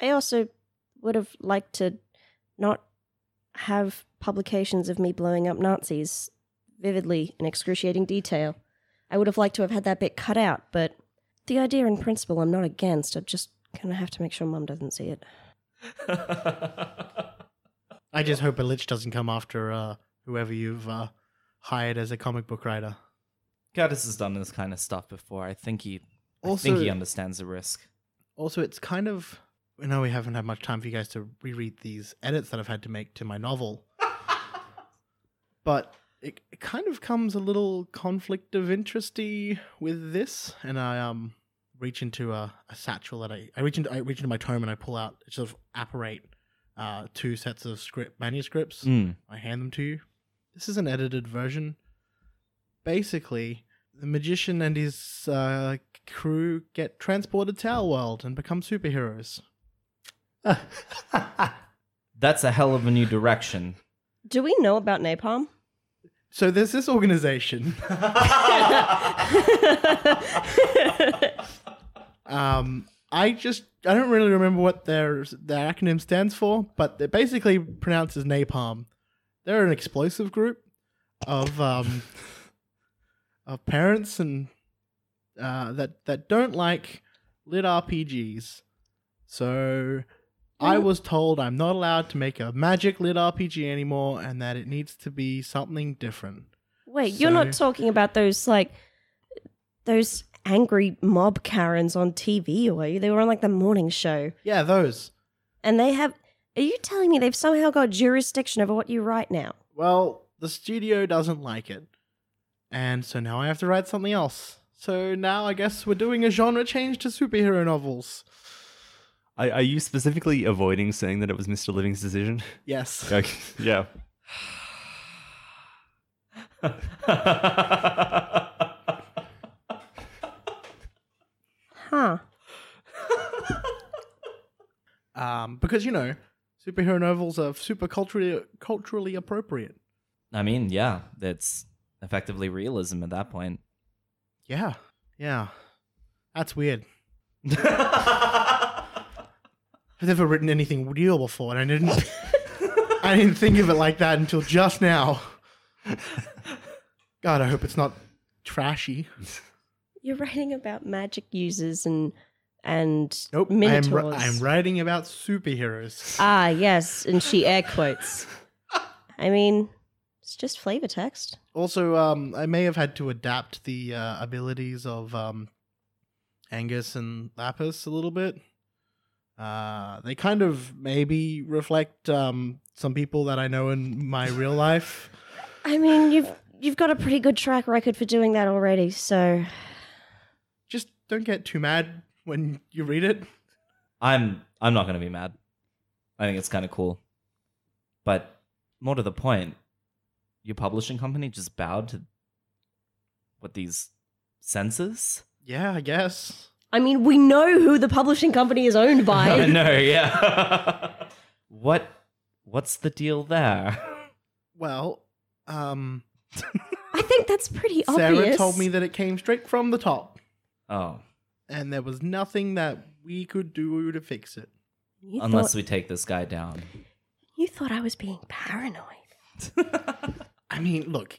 I also would have liked to not have publications of me blowing up Nazis vividly in excruciating detail. I would have liked to have had that bit cut out, but the idea in principle I'm not against. I just kind of have to make sure mum doesn't see it. I just hope a lich doesn't come after uh whoever you've uh hired as a comic book writer. Curtis has done this kind of stuff before. I think he I think he understands the risk. Also, it's kind of. I know we haven't had much time for you guys to reread these edits that I've had to make to my novel. but it, it kind of comes a little conflict of interesty with this. And I um reach into a, a satchel that I, I reach into I reach into my tome and I pull out sort of apparate uh, two sets of script manuscripts. Mm. I hand them to you. This is an edited version. Basically, the magician and his uh, crew get transported to our world and become superheroes. That's a hell of a new direction. Do we know about napalm? So there's this organization. Um, I just I don't really remember what their their acronym stands for, but they're basically pronounced as napalm. They're an explosive group of um of parents and uh, that that don't like lit RPGs. So I was told I'm not allowed to make a magic lit RPG anymore, and that it needs to be something different. Wait, you're not talking about those like those angry mob Karens on TV, or are you? They were on like the morning show. Yeah, those. And they have are you telling me they've somehow got jurisdiction over what you write now? Well, the studio doesn't like it. And so now I have to write something else. So now I guess we're doing a genre change to superhero novels. Are, are you specifically avoiding saying that it was Mr. Living's decision? Yes. Okay. Yeah. Huh. Um, because you know, superhero novels are super culturally culturally appropriate. I mean, yeah, it's effectively realism at that point. Yeah. Yeah. That's weird. I've never written anything real before, and I didn't I didn't think of it like that until just now. God, I hope it's not trashy. You're writing about magic users and and Nope. I'm, ri- I'm writing about superheroes. Ah, yes, and she air quotes. I mean, it's just flavor text. Also, um, I may have had to adapt the uh, abilities of um, Angus and Lapis a little bit. Uh, they kind of maybe reflect um, some people that I know in my real life. I mean, you've you've got a pretty good track record for doing that already, so Just don't get too mad when you read it. I'm I'm not gonna be mad. I think it's kind of cool. But more to the point, your publishing company just bowed to what these censors? Yeah, I guess. I mean, we know who the publishing company is owned by. I by. know, yeah. what what's the deal there? Well, um, I think that's pretty Sarah obvious. Sarah told me that it came straight from the top, Oh. and there was nothing that we could do to fix it. You unless thought, we take this guy down. you thought I was being paranoid. I mean, look,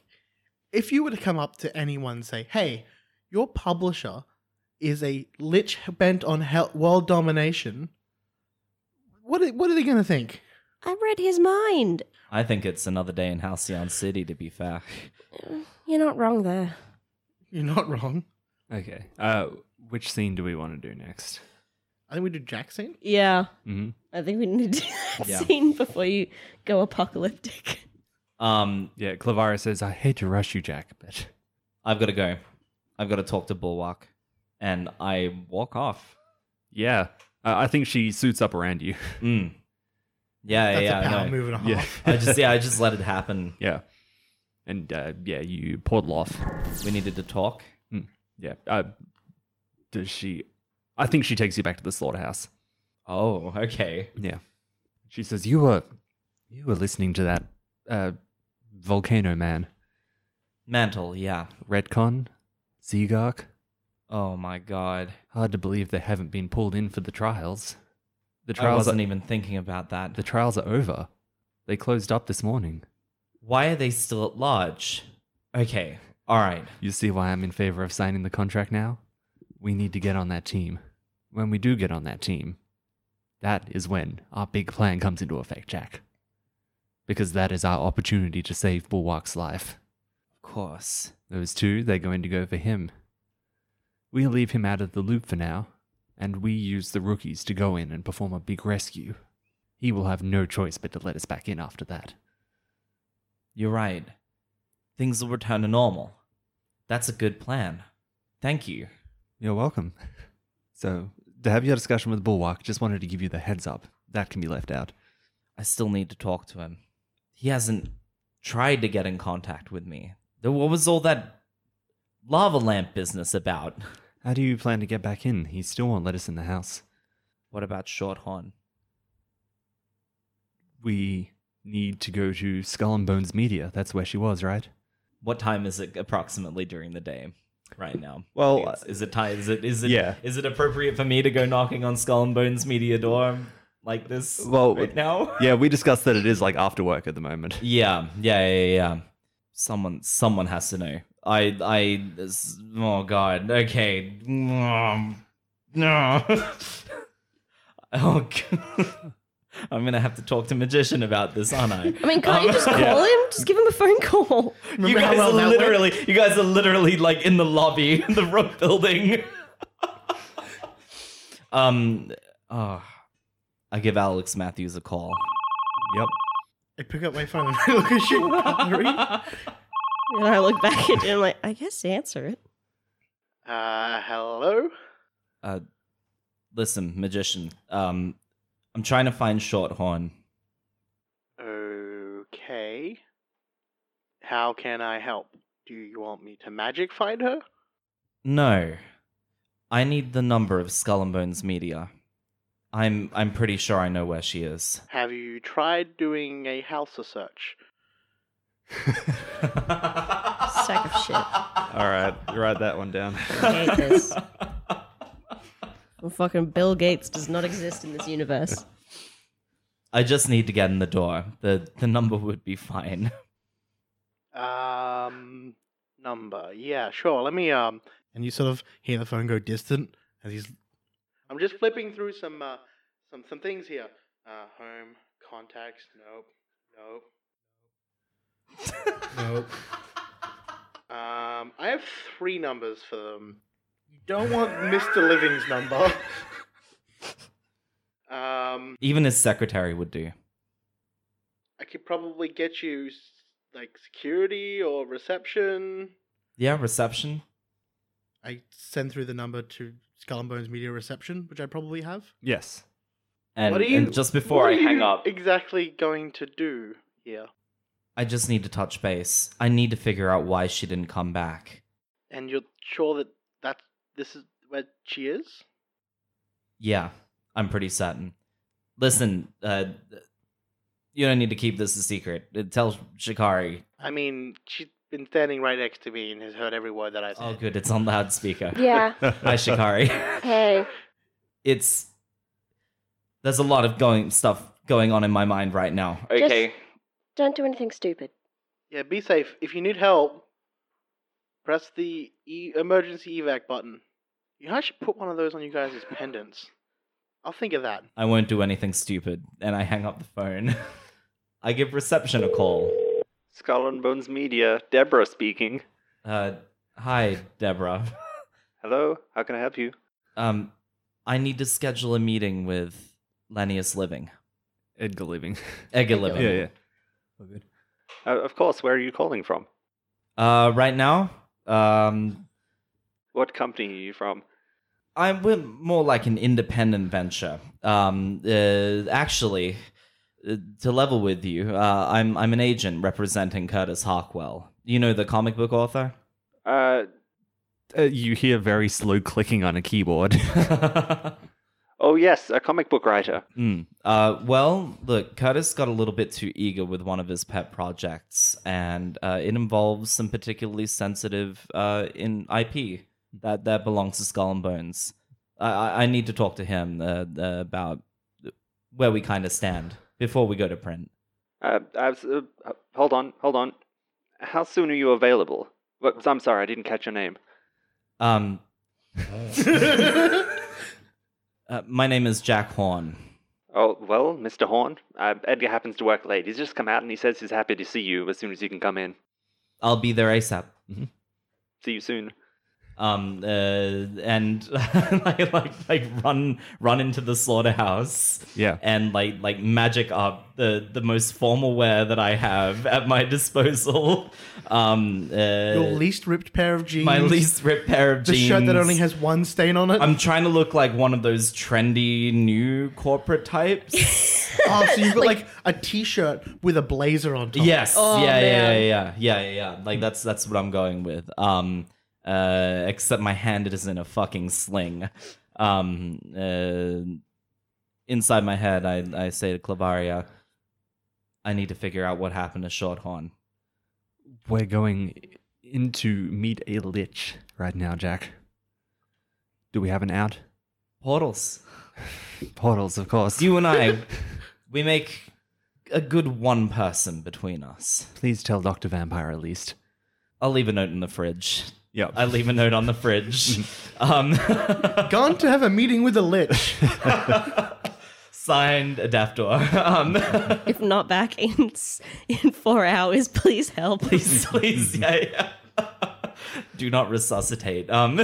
if you were to come up to anyone and say, "Hey, your publisher is a lich bent on hel- world domination," what are, what are they going to think? I read his mind. I think it's another day in Halcyon City. To be fair, You're not wrong there. You're not wrong. Okay. Uh, which scene do we want to do next? I think we do Jack scene. Yeah, hmm I think we need to do that Yeah. scene before you go apocalyptic. Um, Yeah, Clavaria says, I hate to rush you, Jack, but I've got to go. I've got to talk to Bulwark, and I walk off. yeah, uh, I think she suits up around you. Mm. Yeah, That's yeah, a I power know. move and a half. Yeah. I just yeah, I just let it happen. Yeah. And uh, yeah, you portal off. We needed to talk. Yeah. Uh, does she? I think she takes you back to the slaughterhouse. Oh, okay. Yeah. She says, "You were, you were listening to that, uh, volcano man, Mantle, yeah. Retcon, Zegark. Oh my god. Hard to believe they haven't been pulled in for the trials. The trials I wasn't are, even thinking about that. the trials are over. They closed up this morning. Why are they still at large? Okay, all right. You see why I'm in favor of signing the contract now? We need to get on that team. When we do get on that team, that is when our big plan comes into effect, Jack. Because that is our opportunity to save Bulwark's life. Of course. Those two, they're going to go for him. We leave him out of the loop for now, and we use the rookies to go in and perform a big rescue. He will have no choice but to let us back in after that. You're right. Things will return to normal. That's a good plan. Thank you. You're welcome. So, to have your discussion with Bulwark, just wanted to give you the heads up. That can be left out. I still need to talk to him. He hasn't tried to get in contact with me. What was all that lava lamp business about? How do you plan to get back in? He still won't let us in the house. What about Shorthorn? We need to go to Skull and Bones Media. That's where she was, right? What time is it approximately during the day right now? Well, Is- is it time? Is it is it yeah. Is it appropriate for me to go knocking on Skull and Bones media door like this Well, right now? Yeah, we discussed that it is like after work at the moment. Yeah, yeah, yeah, yeah. Someone, someone has to know. I, I. this- oh God. Okay. No. oh. God. I'm gonna have to talk to magician about this, aren't I? I mean, can't you Um, just call him? Just give him a phone call. You Remember how guys well are that went? literally, you guys are literally like in the lobby, in the rook building. um, oh, I give Alex Matthews a call. Yep. I pick up my phone and I look at you. cutlery. And I look back at him like, I guess answer it. Uh, hello? Uh, listen, magician. Um, I'm trying to find Shorthorn. Okay. How can I help? Do you want me to magic find her? No, I need the number of Skull and Bones Media. I'm I'm pretty sure I know where she is. Have you tried doing a house search? Sack of shit. All right, write that one down. I hate this. Well, fucking Bill Gates does not exist in this universe. I just need to get in the door. the The number would be fine. Um, number. Yeah, sure. Let me. Um, And you sort of hear the phone go distant as he's I'm just flipping through some uh, some some things here. Uh, home contacts. Nope. Nope. Nope. Um, I have three numbers for them. You don't want Mr. Living's number. um, Even his secretary would do. I could probably get you like security or reception. Yeah, reception. I send through the number to Skull and Bones Media Reception, which I probably have. Yes. And, what are you? and just before what I are hang you up, exactly going to do here? I just need to touch base. I need to figure out why she didn't come back. And you're sure that that's this is where she is? Yeah, I'm pretty certain. Listen, uh, you don't need to keep this a secret. Uh, Tell Shikari. I mean, she's been standing right next to me and has heard every word that I oh, said. Oh, good, it's on loudspeaker. Yeah. Hi, Shikari. Hey. it's there's a lot of going stuff going on in my mind right now. Okay. Don't do anything stupid. Yeah, be safe. If you need help, press the e- emergency evac button. You know, I should put one of those on you guys as pendants. I'll think of that. I won't do anything stupid, and I hang up the phone. I give reception a call. Skull and Bones Media, Deborah speaking. Uh, hi, Deborah. Hello, how can I help you? Um, I need to schedule a meeting with Lennius Living. Edgar Living. Edgar Living. yeah, yeah. All good. Uh, of course, where are you calling from? Uh, right now, um, What company are you from? I'm we're more like an independent venture. Um, uh, actually, uh, to level with you, uh, I'm I'm an agent representing Curtis Harkwell. You know the comic book author. Uh, uh, you hear very slow clicking on a keyboard. oh, yes, a comic book writer. Mm. Uh, well, look, Curtis got a little bit too eager with one of his pet projects, and uh, it involves some particularly sensitive uh, in IP that that belongs to Skull and Bones. I, I I need to talk to him uh, uh, about where we kind of stand before we go to print. Uh, I was, uh, hold on, hold on. How soon are you available? What, I'm sorry, I didn't catch your name. Um, uh, my name is Jack Horn. Oh, well, Mr. Horn, uh, Edgar happens to work late. He's just come out and he says he's happy to see you as soon as you can come in. I'll be there ASAP. See you soon. Um uh, and like like like run run into the slaughterhouse Yeah. and like like magic up the the most formal wear that I have at my disposal. Um, uh, Your least ripped pair of jeans. my least ripped pair of The jeans. The shirt that only has one stain on it. I'm trying to look like one of those trendy new corporate types. oh, so you've got like, a t-shirt with a blazer on top. yes, Oh, yeah, yeah, yeah, yeah, yeah, yeah, yeah. Like that's that's what I'm going with. Um, uh, except my hand is in a fucking sling. Um, uh, inside my head, I I say to Clavaria, I need to figure out what happened to Shorthorn. We're going in to meet a lich right now, Jack. Do we have an out? Portals. Portals, of course. You and I, we make a good one person between us. Please tell Dr. Vampire at least. I'll leave a note in the fridge. Yeah. I leave a note on the fridge. um, Gone to have a meeting with a lich. signed Adaptor. Um, If not back in in four hours, please help. please, please, yeah, yeah. Do not resuscitate. Um,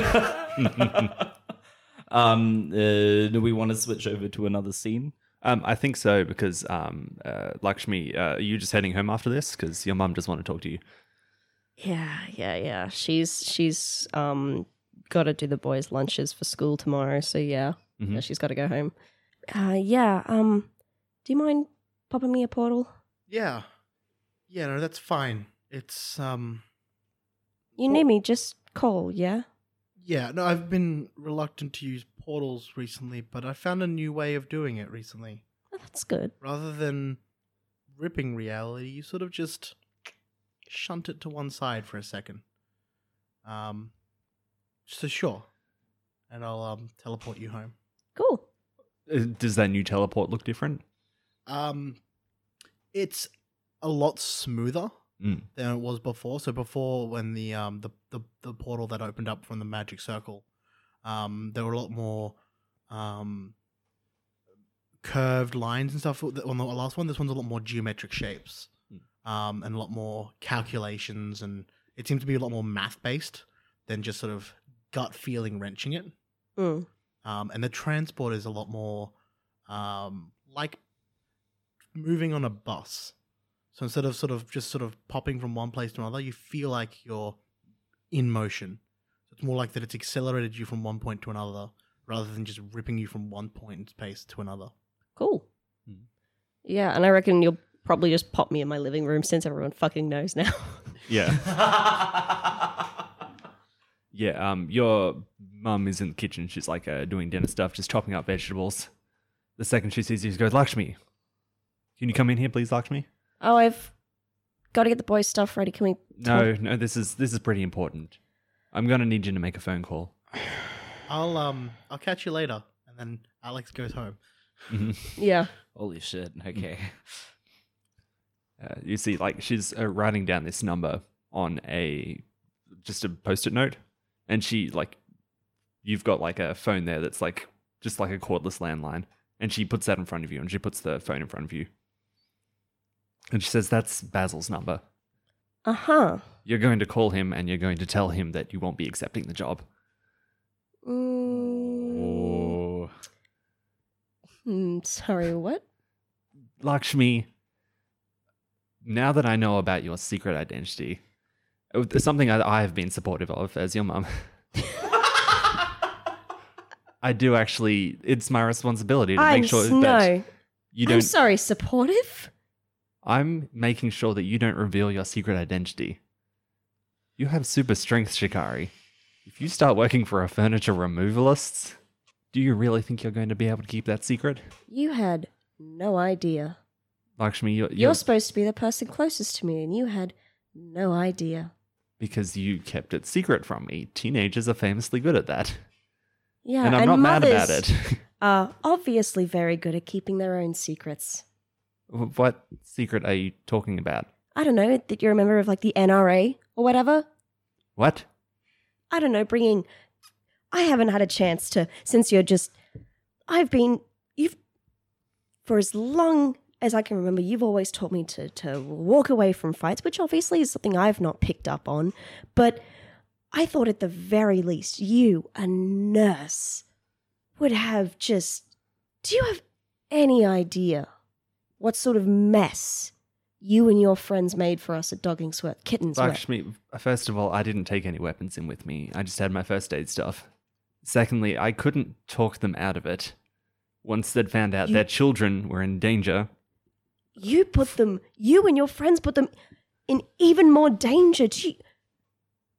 um, uh, do we want to switch over to another scene? Um, I think so because um, uh, Lakshmi, uh, are you just heading home after this? Because your mum does want to talk to you. Yeah, yeah, yeah. She's she's um got to do the boys' lunches for school tomorrow, so yeah, Mhm. yeah, she's got to go home. Uh, yeah. Um, do you mind popping me a portal? yeah. Yeah, no, that's fine. It's um You need me? Just call. Yeah. yeah, no, I've been reluctant to use portals recently, but I found a new way of doing it recently. Oh, that's good. Rather than ripping reality, you sort of just shunt it to one side for a second. Um so sure. And I'll um teleport you home. Cool. Uh, Does that new teleport look different? Um, it's a lot smoother Mm. than it was before. So before, when the um the, the the portal that opened up from the magic circle, um, there were a lot more um curved lines and stuff on the last one. This one's a lot more geometric shapes, um, and a lot more calculations, and it seems to be a lot more math based than just sort of gut feeling wrenching it Mm. um, and the transport is a lot more um, like moving on a bus. So instead of sort of just sort of popping from one place to another, you feel like you're in motion. So it's more like that it's accelerated you from one point to another, rather than just ripping you from one point in space to another. Cool. Hmm. Yeah, and I reckon you'll probably just pop me in my living room since everyone fucking knows now. Yeah. Yeah, um, your mum is in the kitchen. She's like uh, doing dinner stuff, just chopping up vegetables. The second she sees you, she goes, Lakshmi, can you come in here, please, Lakshmi? oh, I've got to get the boys' stuff ready. Can we? No, no, this is this is pretty important. I'm gonna need you to make a phone call. I'll um I'll catch you later, and then Alex goes home. Mhm. Yeah. Holy shit. Okay. Uh, you see, like she's uh, writing down this number on a just a post-it note, and she like you've got like a phone there that's like just like a cordless landline, and she puts that in front of you, and she puts the phone in front of you, and she says, "That's Basil's number. Uh huh. You're going to call him, and you're going to tell him that you won't be accepting the job." Mm, Oh. hmm, sorry, what? Lakshmi, now that I know about your secret identity, uh, something I, I have been supportive of as your mum, I do actually. It's my responsibility to I'm make sure that no. you don't. I'm sorry, supportive? I'm making sure that you don't reveal your secret identity. You have super strength, Shikari. If you start working for a furniture removalist, do you really think you're going to be able to keep that secret? You had no idea. Lakshmi, you're, You're, you're supposed to be the person closest to me, and you had no idea. because you kept it secret from me. Teenagers are famously good at that. Yeah, and I'm not mad about it. Are obviously very good at keeping their own secrets. what secret are you talking about? I don't know that you're a member of like the NRA or whatever. What? I don't know, bringing. I haven't had a chance to since you're just. I've been you've for as long as I can remember. You've always taught me to to walk away from fights, which obviously is something I've not picked up on. But I thought at the very least, you, a nurse, would have just. Do you have any idea what sort of mess you and your friends made for us at Doggingsworth, Kittensworth? Lakshmi, first of all, I didn't take any weapons in with me. I just had my first aid stuff. Secondly, I couldn't talk them out of it. Once they'd found out You- their children were in danger, You put them, you and your friends put them in even more danger. You,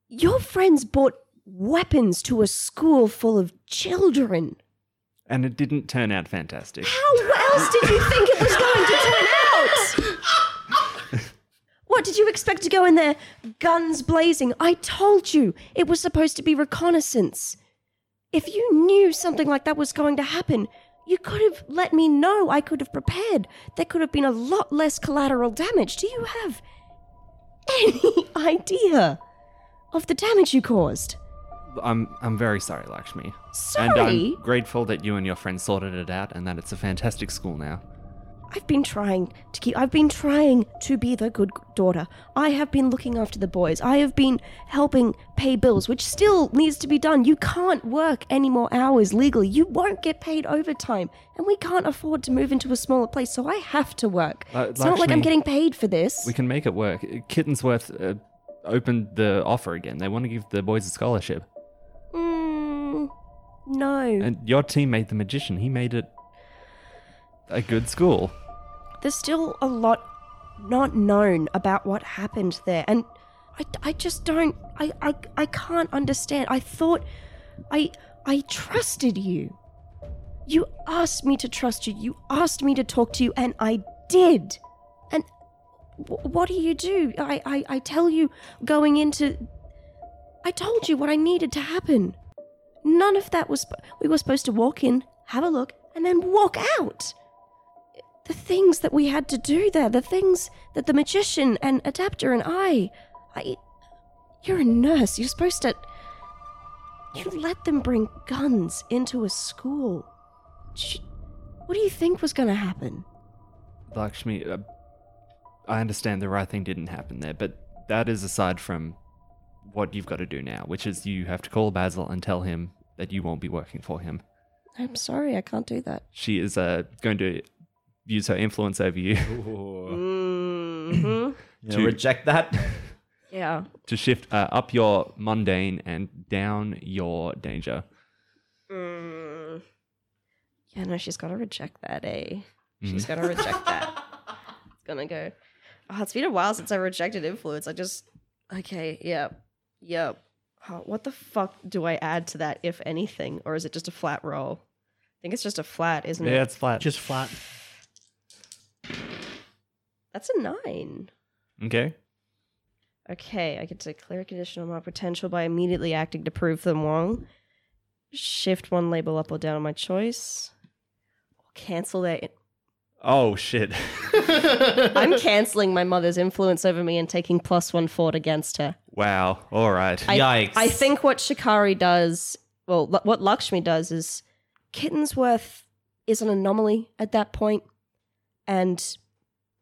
your friends brought weapons to a school full of children. and it didn't turn out fantastic. How else did you think it was going to turn out? What did you expect to go in there, guns blazing? I told you it was supposed to be reconnaissance. If you knew something like that was going to happen, you could have let me know. I could have prepared. There could have been a lot less collateral damage. Do you have any idea of the damage you caused? I'm I'm very sorry, Lakshmi. Sorry? And I'm grateful that you and your friends sorted it out and that it's a fantastic school now. I've been trying to keep. I've been trying to be the good daughter. I have been looking after the boys. I have been helping pay bills, which still needs to be done. You can't work any more hours legally. You won't get paid overtime, and we can't afford to move into a smaller place. So I have to work. Uh, it's not like I'm getting paid for this. We can make it work. Kittensworth uh, opened the offer again. They want to give the boys a scholarship. Mm, no. And your teammate, the magician, he made it a good school. there's still a lot not known about what happened there and i, I just don't I, I i can't understand. I thought i i trusted you. You asked me to trust you. You asked me to talk to you and i did. And w- what do you do? I, I i tell you going into i told you what i needed to happen. None of that was we were supposed to walk in have a look and then walk out the things that we had to do there, the things that the magician and Adaptor and I, I, you're a nurse. You're supposed to. You let them bring guns into a school. What do you think was going to happen? Lakshmi, uh, I understand the right thing didn't happen there, but that is aside from what you've got to do now, which is you have to call Basil and tell him that you won't be working for him. I'm sorry, I can't do that. She is uh, going to use her influence over you Mm-hmm. You know, To- reject that. yeah. to shift uh, up your mundane and down your danger. Mm. Yeah, no, she's got to reject that, eh? Mm-hmm. She's got to reject that. It's gonna go. Oh, it's been a while since I rejected influence. I just. Okay, yep. Yep. Oh, what the fuck do I add to that, if anything? Or is it just a flat roll? I think it's just a flat, isn't it? Yeah, it's flat. Just flat. That's a nine. okay. Okay, I get to clear a condition on my potential by immediately acting to prove them wrong. Shift one label up or down on my choice. Or cancel their. Oh shit. I'm canceling my mother's influence over me and taking plus one fort against her. wow. All right. I, Yikes. I think what Shikari does, well, l- what Lakshmi does is Kittensworth is an anomaly at that. And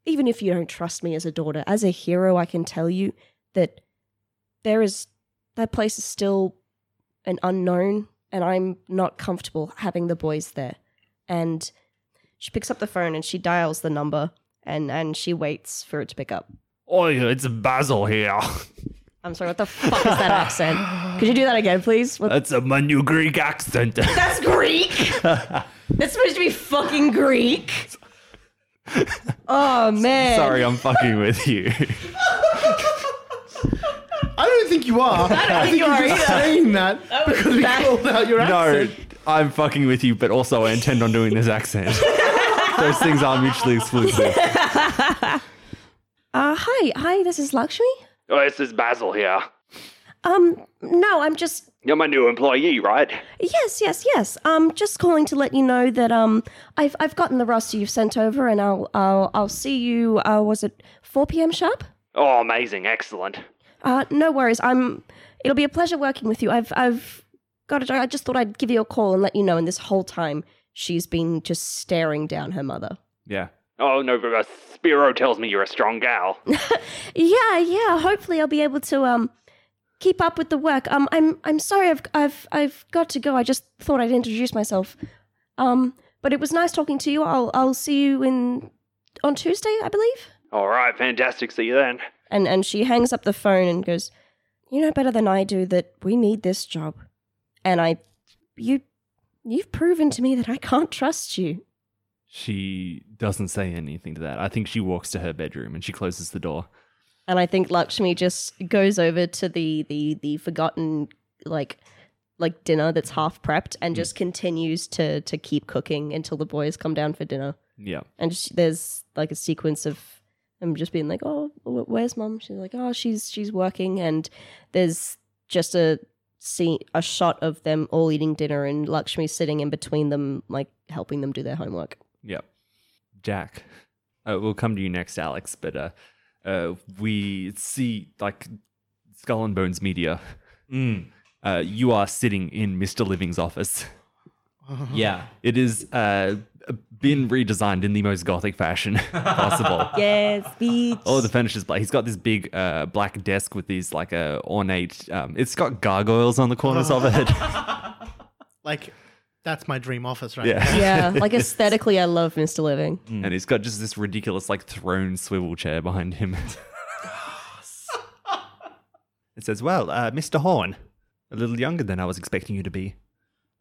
even if you don't trust me as a daughter, as a hero, I can tell you that there is, that place is still an unknown, and I'm not comfortable having the boys there. And she picks up the phone and she dials the number and, and she waits for it to pick up. Oh, it's Basil here. I'm sorry, what the fuck is that accent? Could you do that again, please? What- That's a my new Greek accent. That's Greek. That's supposed to be fucking Greek. Oh man. Sorry, I'm fucking with you. I don't think you are. I don't think you are are just either. saying that was because we bad. called out your no, accent. I'm fucking with you, but also I intend on doing this accent. Those things are mutually exclusive. Uh, hi, hi. This is Lakshmi. Oh, this is Basil here. Um, no, I'm just. You're my new employee, right? Yes, yes, yes. Um, just calling to let you know that um, I've I've gotten the roster you've sent over, and I'll I'll I'll see you. Uh, was it 4 p.m. sharp? Oh, amazing, excellent. Uh, no worries. I'm. It'll be a pleasure working with you. I've I've got it. I just thought I'd give you a call and let you know. And this whole time, she's been just staring down her mother. Yeah. Oh no, but uh, Spiro tells me you're a strong gal. Yeah, yeah. Hopefully, I'll be able to um keep up with the work. Um, I'm I'm sorry, I've I've I've got to go. I just thought I'd introduce myself. Um, but it was nice talking to you. I'll I'll see you in on Tuesday, I believe. All right, fantastic. See you then. And and she hangs up the phone and goes, "You know better than I do that we need this job." And I, you, you've proven to me that I can't trust you. She doesn't say anything to that. I think she walks to her bedroom and she closes the door. And I think Lakshmi just goes over to the the the forgotten like like dinner that's half prepped and just continues to to keep cooking until the boys come down for dinner. Yeah. And just, there's like a sequence of them just being like, "Oh, where's mom?" She's like, "Oh, she's she's working." And there's just a scene, a shot of them all eating dinner and Lakshmi sitting in between them, like helping them do their homework. Yep. Jack, uh, we'll come to you next, Alex. But uh, uh, we see like Skull and Bones Media. Mm, Uh, you are sitting in Mr. Living's office. yeah. It is uh, been redesigned in the most gothic fashion possible. Yes, beach. Oh, the furniture's black. He's got this big uh, black desk with these like uh, ornate. Um, it's got gargoyles on the corners of it. Like, that's my dream office, right? Yeah. yeah, like aesthetically, I love Mr. Living. and he's got just this ridiculous like throne swivel chair behind him. it says, "Well, uh, Mr. Horn, a little younger than I was expecting you to be."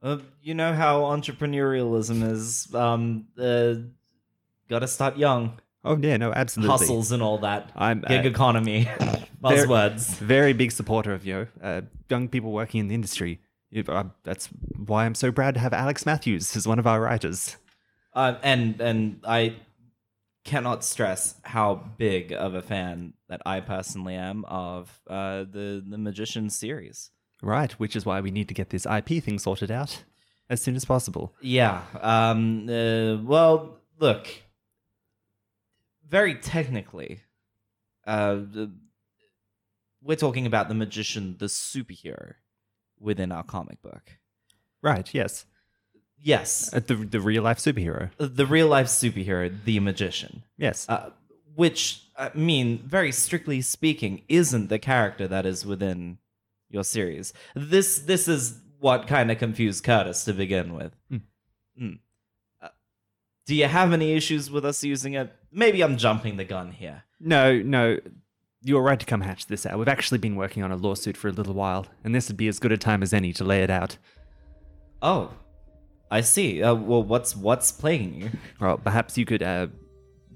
Uh, you know how entrepreneurialism is. Um, uh, gotta start young. Oh yeah, no, absolutely. Hustles and all that. I'm Gig uh, economy. Buzzwords. very big supporter of you uh, young people working in the industry. Uh, that's why I'm so proud to have Alex Matthews as one of our writers. Uh, and and I cannot stress how big of a fan that I personally am of uh, the the Magician series. Right, which is why we need to get this IP thing sorted out as soon as possible. Yeah. Um. Uh, well, look. Very technically, uh, we're talking about the magician, the superhero, within our comic book. Right, yes. Yes, Uh, the the real life superhero. the real life superhero, the magician. Yes. uh, which I mean, very strictly speaking, isn't the character that is within your series. This this is what kind of confused Curtis to begin with. Hmm. Hmm. Uh, do you have any issues with us using it? Maybe I'm jumping the gun here. no, no. You're right to come hatch this out. We've actually been working on a lawsuit for a little while, and this would be as good a time as any to lay it out. Oh, I see. Uh, well, what's what's plaguing you? Well, perhaps you could uh,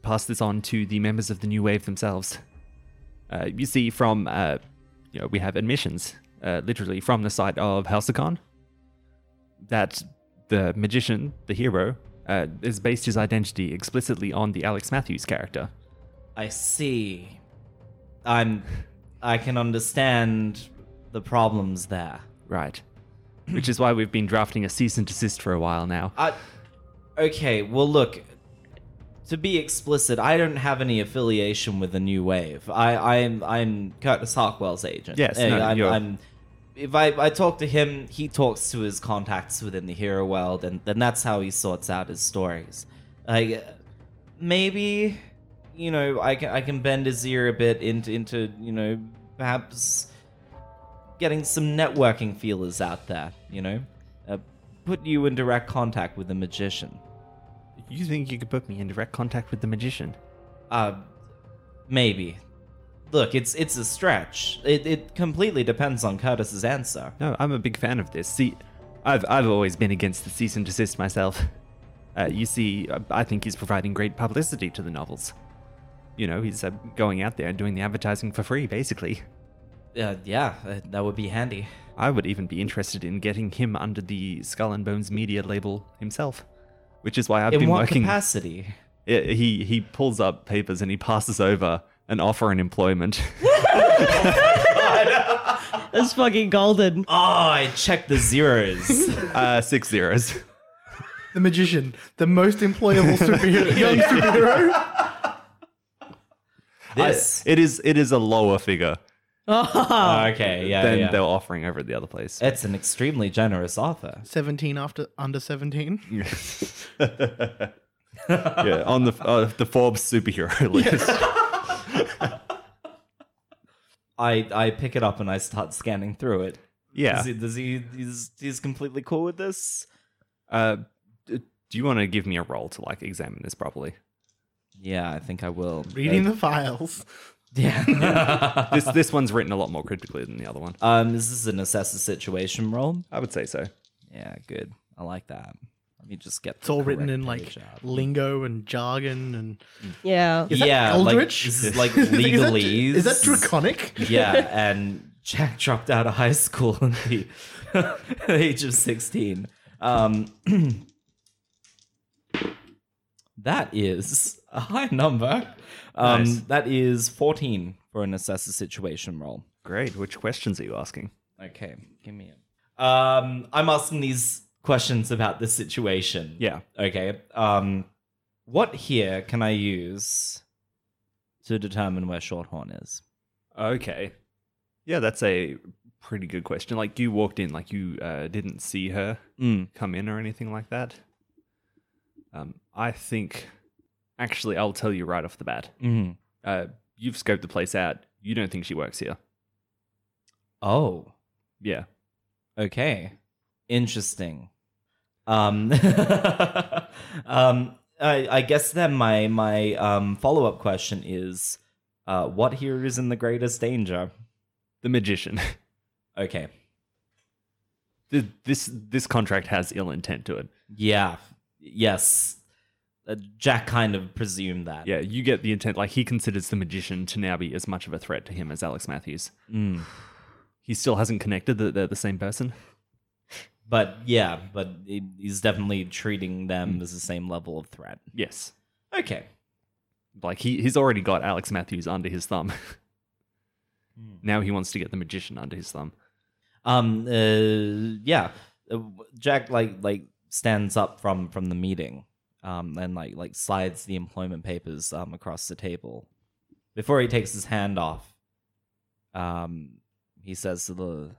pass this on to the members of the New Wave themselves. Uh, you see, from uh, you know, we have admissions, uh, literally from the site of Halcyon, that the magician, the hero, uh, has based his identity explicitly on the Alex Matthews character. I see. I'm. I can understand the problems there. Right. Which is why we've been drafting a cease and desist for a while now. I, Okay, well, look. To be explicit, I don't have any affiliation with the New Wave. I, I'm, I'm Curtis Harkwell's agent. Yes, no, I'm, you're- I'm- If I, I talk to him, he talks to his contacts within the hero world, and then that's how he sorts out his stories. Like, maybe, you know, I can, I can bend his ear a bit into, into, you know, perhaps getting some networking feelers out there. You know, uh, put you in direct contact with the magician. You think you could put me in direct contact with the magician? Uh, maybe. Look, it's it's a stretch. It it completely depends on Curtis's answer. No, I'm a big fan of this. See, I've I've always been against the cease and desist myself. Uh, you see, I think he's providing great publicity to the novels. You know, he's uh, going out there and doing the advertising for free, basically. Uh, yeah, uh, that would be handy. I would even be interested in getting him under the Skull and Bones Media label himself, which is why I've In been what working. capacity? Yeah, he he pulls up papers and he passes over an offer in employment. That's fucking golden. Oh, I checked the zeros. uh, six zeros. The magician, the most employable superhero, young superhero. This. I- it is it is a lower figure Oh, okay, yeah, than yeah. they're offering over at the other place. It's an extremely generous offer. Seventeen after under seventeen. yeah, on the uh, the Forbes superhero list. I I pick it up and I start scanning through it. Yeah. Does he, does he he's he's completely cool with this? Uh, do you want to give me a role to like examine this properly? Yeah, I think I will. Reading Uh, the files. yeah. This this one's written a lot more critically than the other one. um, is this an assess the situation roll? I would say so. Yeah, good. I like that. Let me just get. It's all written in like lingo and jargon and. Yeah. Is that yeah, like Eldritch? this is like that- legalese. Is that draconic? yeah, and Jack dropped out of high school at the age of 16. Um, that is a high number. Um, Nice. That is 14 for an assess the situation roll. Great. Which questions are you asking? Okay, give me a. Um, I'm asking these questions about the situation. Yeah. Okay. Um, what here can I use to determine where Shorthorn is? Okay. Yeah, that's a pretty good question. Like you walked in, like you uh, didn't see her Mm. come in or anything like that. Um, I think, actually, I'll tell you right off the bat. hmm Uh, you've scoped the place out. You don't think she works here. Oh. Yeah. Okay. Interesting. Um, um, I, I guess then my my um, follow up question is, uh, what here is in the greatest danger? The magician. Okay. Th- this this contract has ill intent to it. Yeah. Yes. Uh, Jack kind of presumed that. Yeah, you get the intent. Like he considers the magician to now be as much of a threat to him as Alex Matthews. Mm. He still hasn't connected that they're the same person. But yeah, but he- he's definitely treating them as the same level of threat. Yes. Okay. Like he, he's already got Alex Matthews under his thumb. now he wants to get the magician under his thumb. Um. Uh, yeah. Uh, Jack like like stands up from from the meeting, um, and like like slides the employment papers um across the table. Before he takes his hand off, um, he says to the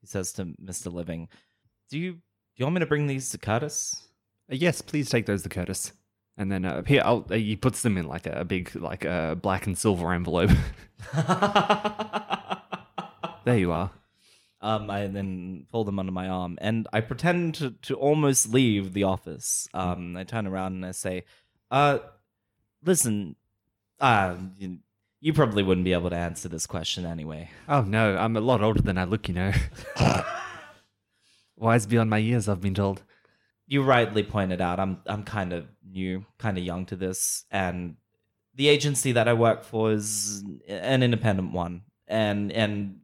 he says to Mister Living, "Do you do you want me to bring these to Curtis?" Uh, yes, please take those to Curtis. And then uh, here, I'll, uh, he puts them in like a big, like a black and silver envelope. there you are. Um, I then fold them under my arm, and I pretend to, to almost leave the office. Um, I turn around and I say, "Uh, listen, uh, you, you probably wouldn't be able to answer this question anyway." Oh no, I'm a lot older than I look, you know. Wise beyond my years, I've been told. You rightly pointed out I'm I'm kind of new, kind of young to this, and the agency that I work for is an independent one, and and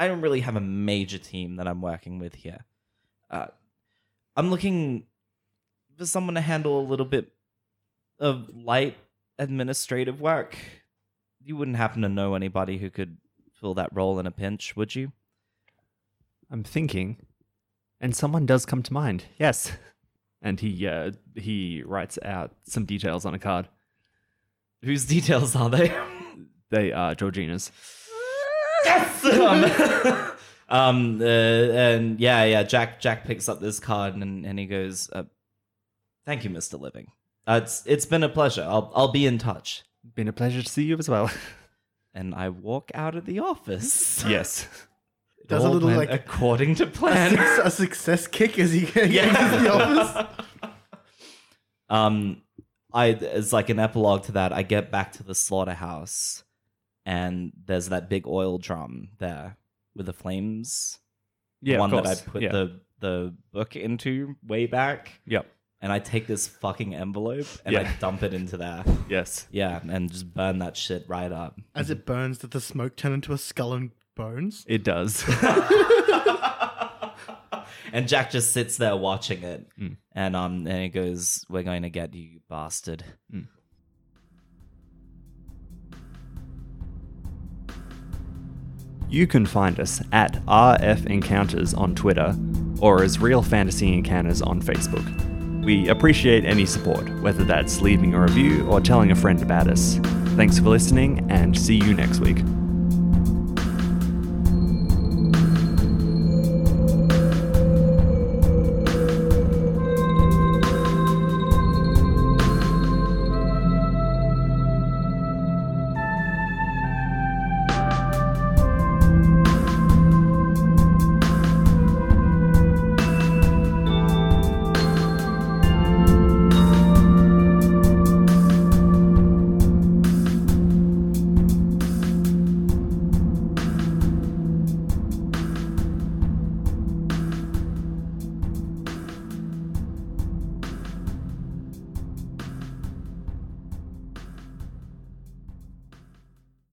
I don't really have a major team that I'm working with here. Uh, I'm looking for someone to handle a little bit of light administrative work. You wouldn't happen to know anybody who could fill that role in a pinch, would you? I'm thinking, and someone does come to mind. Yes. and he uh, he writes out some details on a card. Whose details are they? They are Georgina's. Yes. um, um, uh, and yeah, yeah. Jack Jack picks up this card and and he goes, uh, "Thank you, Mister Living. Uh, it's it's been a pleasure. I'll I'll be in touch." Been a pleasure to see you as well. And I walk out of the office. yes. It Does a little, went like, according to A, plan. suc- a success kick as he gets into the office. um, I as like an epilogue to that, I get back to the slaughterhouse, and there's that big oil drum there with the flames. Yeah. the one of that I put yeah. the the book into way back. Yep. And I take this fucking envelope and I dump it into there. Yes. Yeah, and just burn that shit right up. As it burns, does the smoke turn into a skull and bones? It does. and Jack just sits there watching it, Mm. and um, and he goes, "We're going to get you, you bastard." You can find us at RF Encounters on Twitter or as Real Fantasy Encounters on Facebook. We appreciate any support, whether that's leaving a review or telling a friend about us. Thanks for listening and see you next week.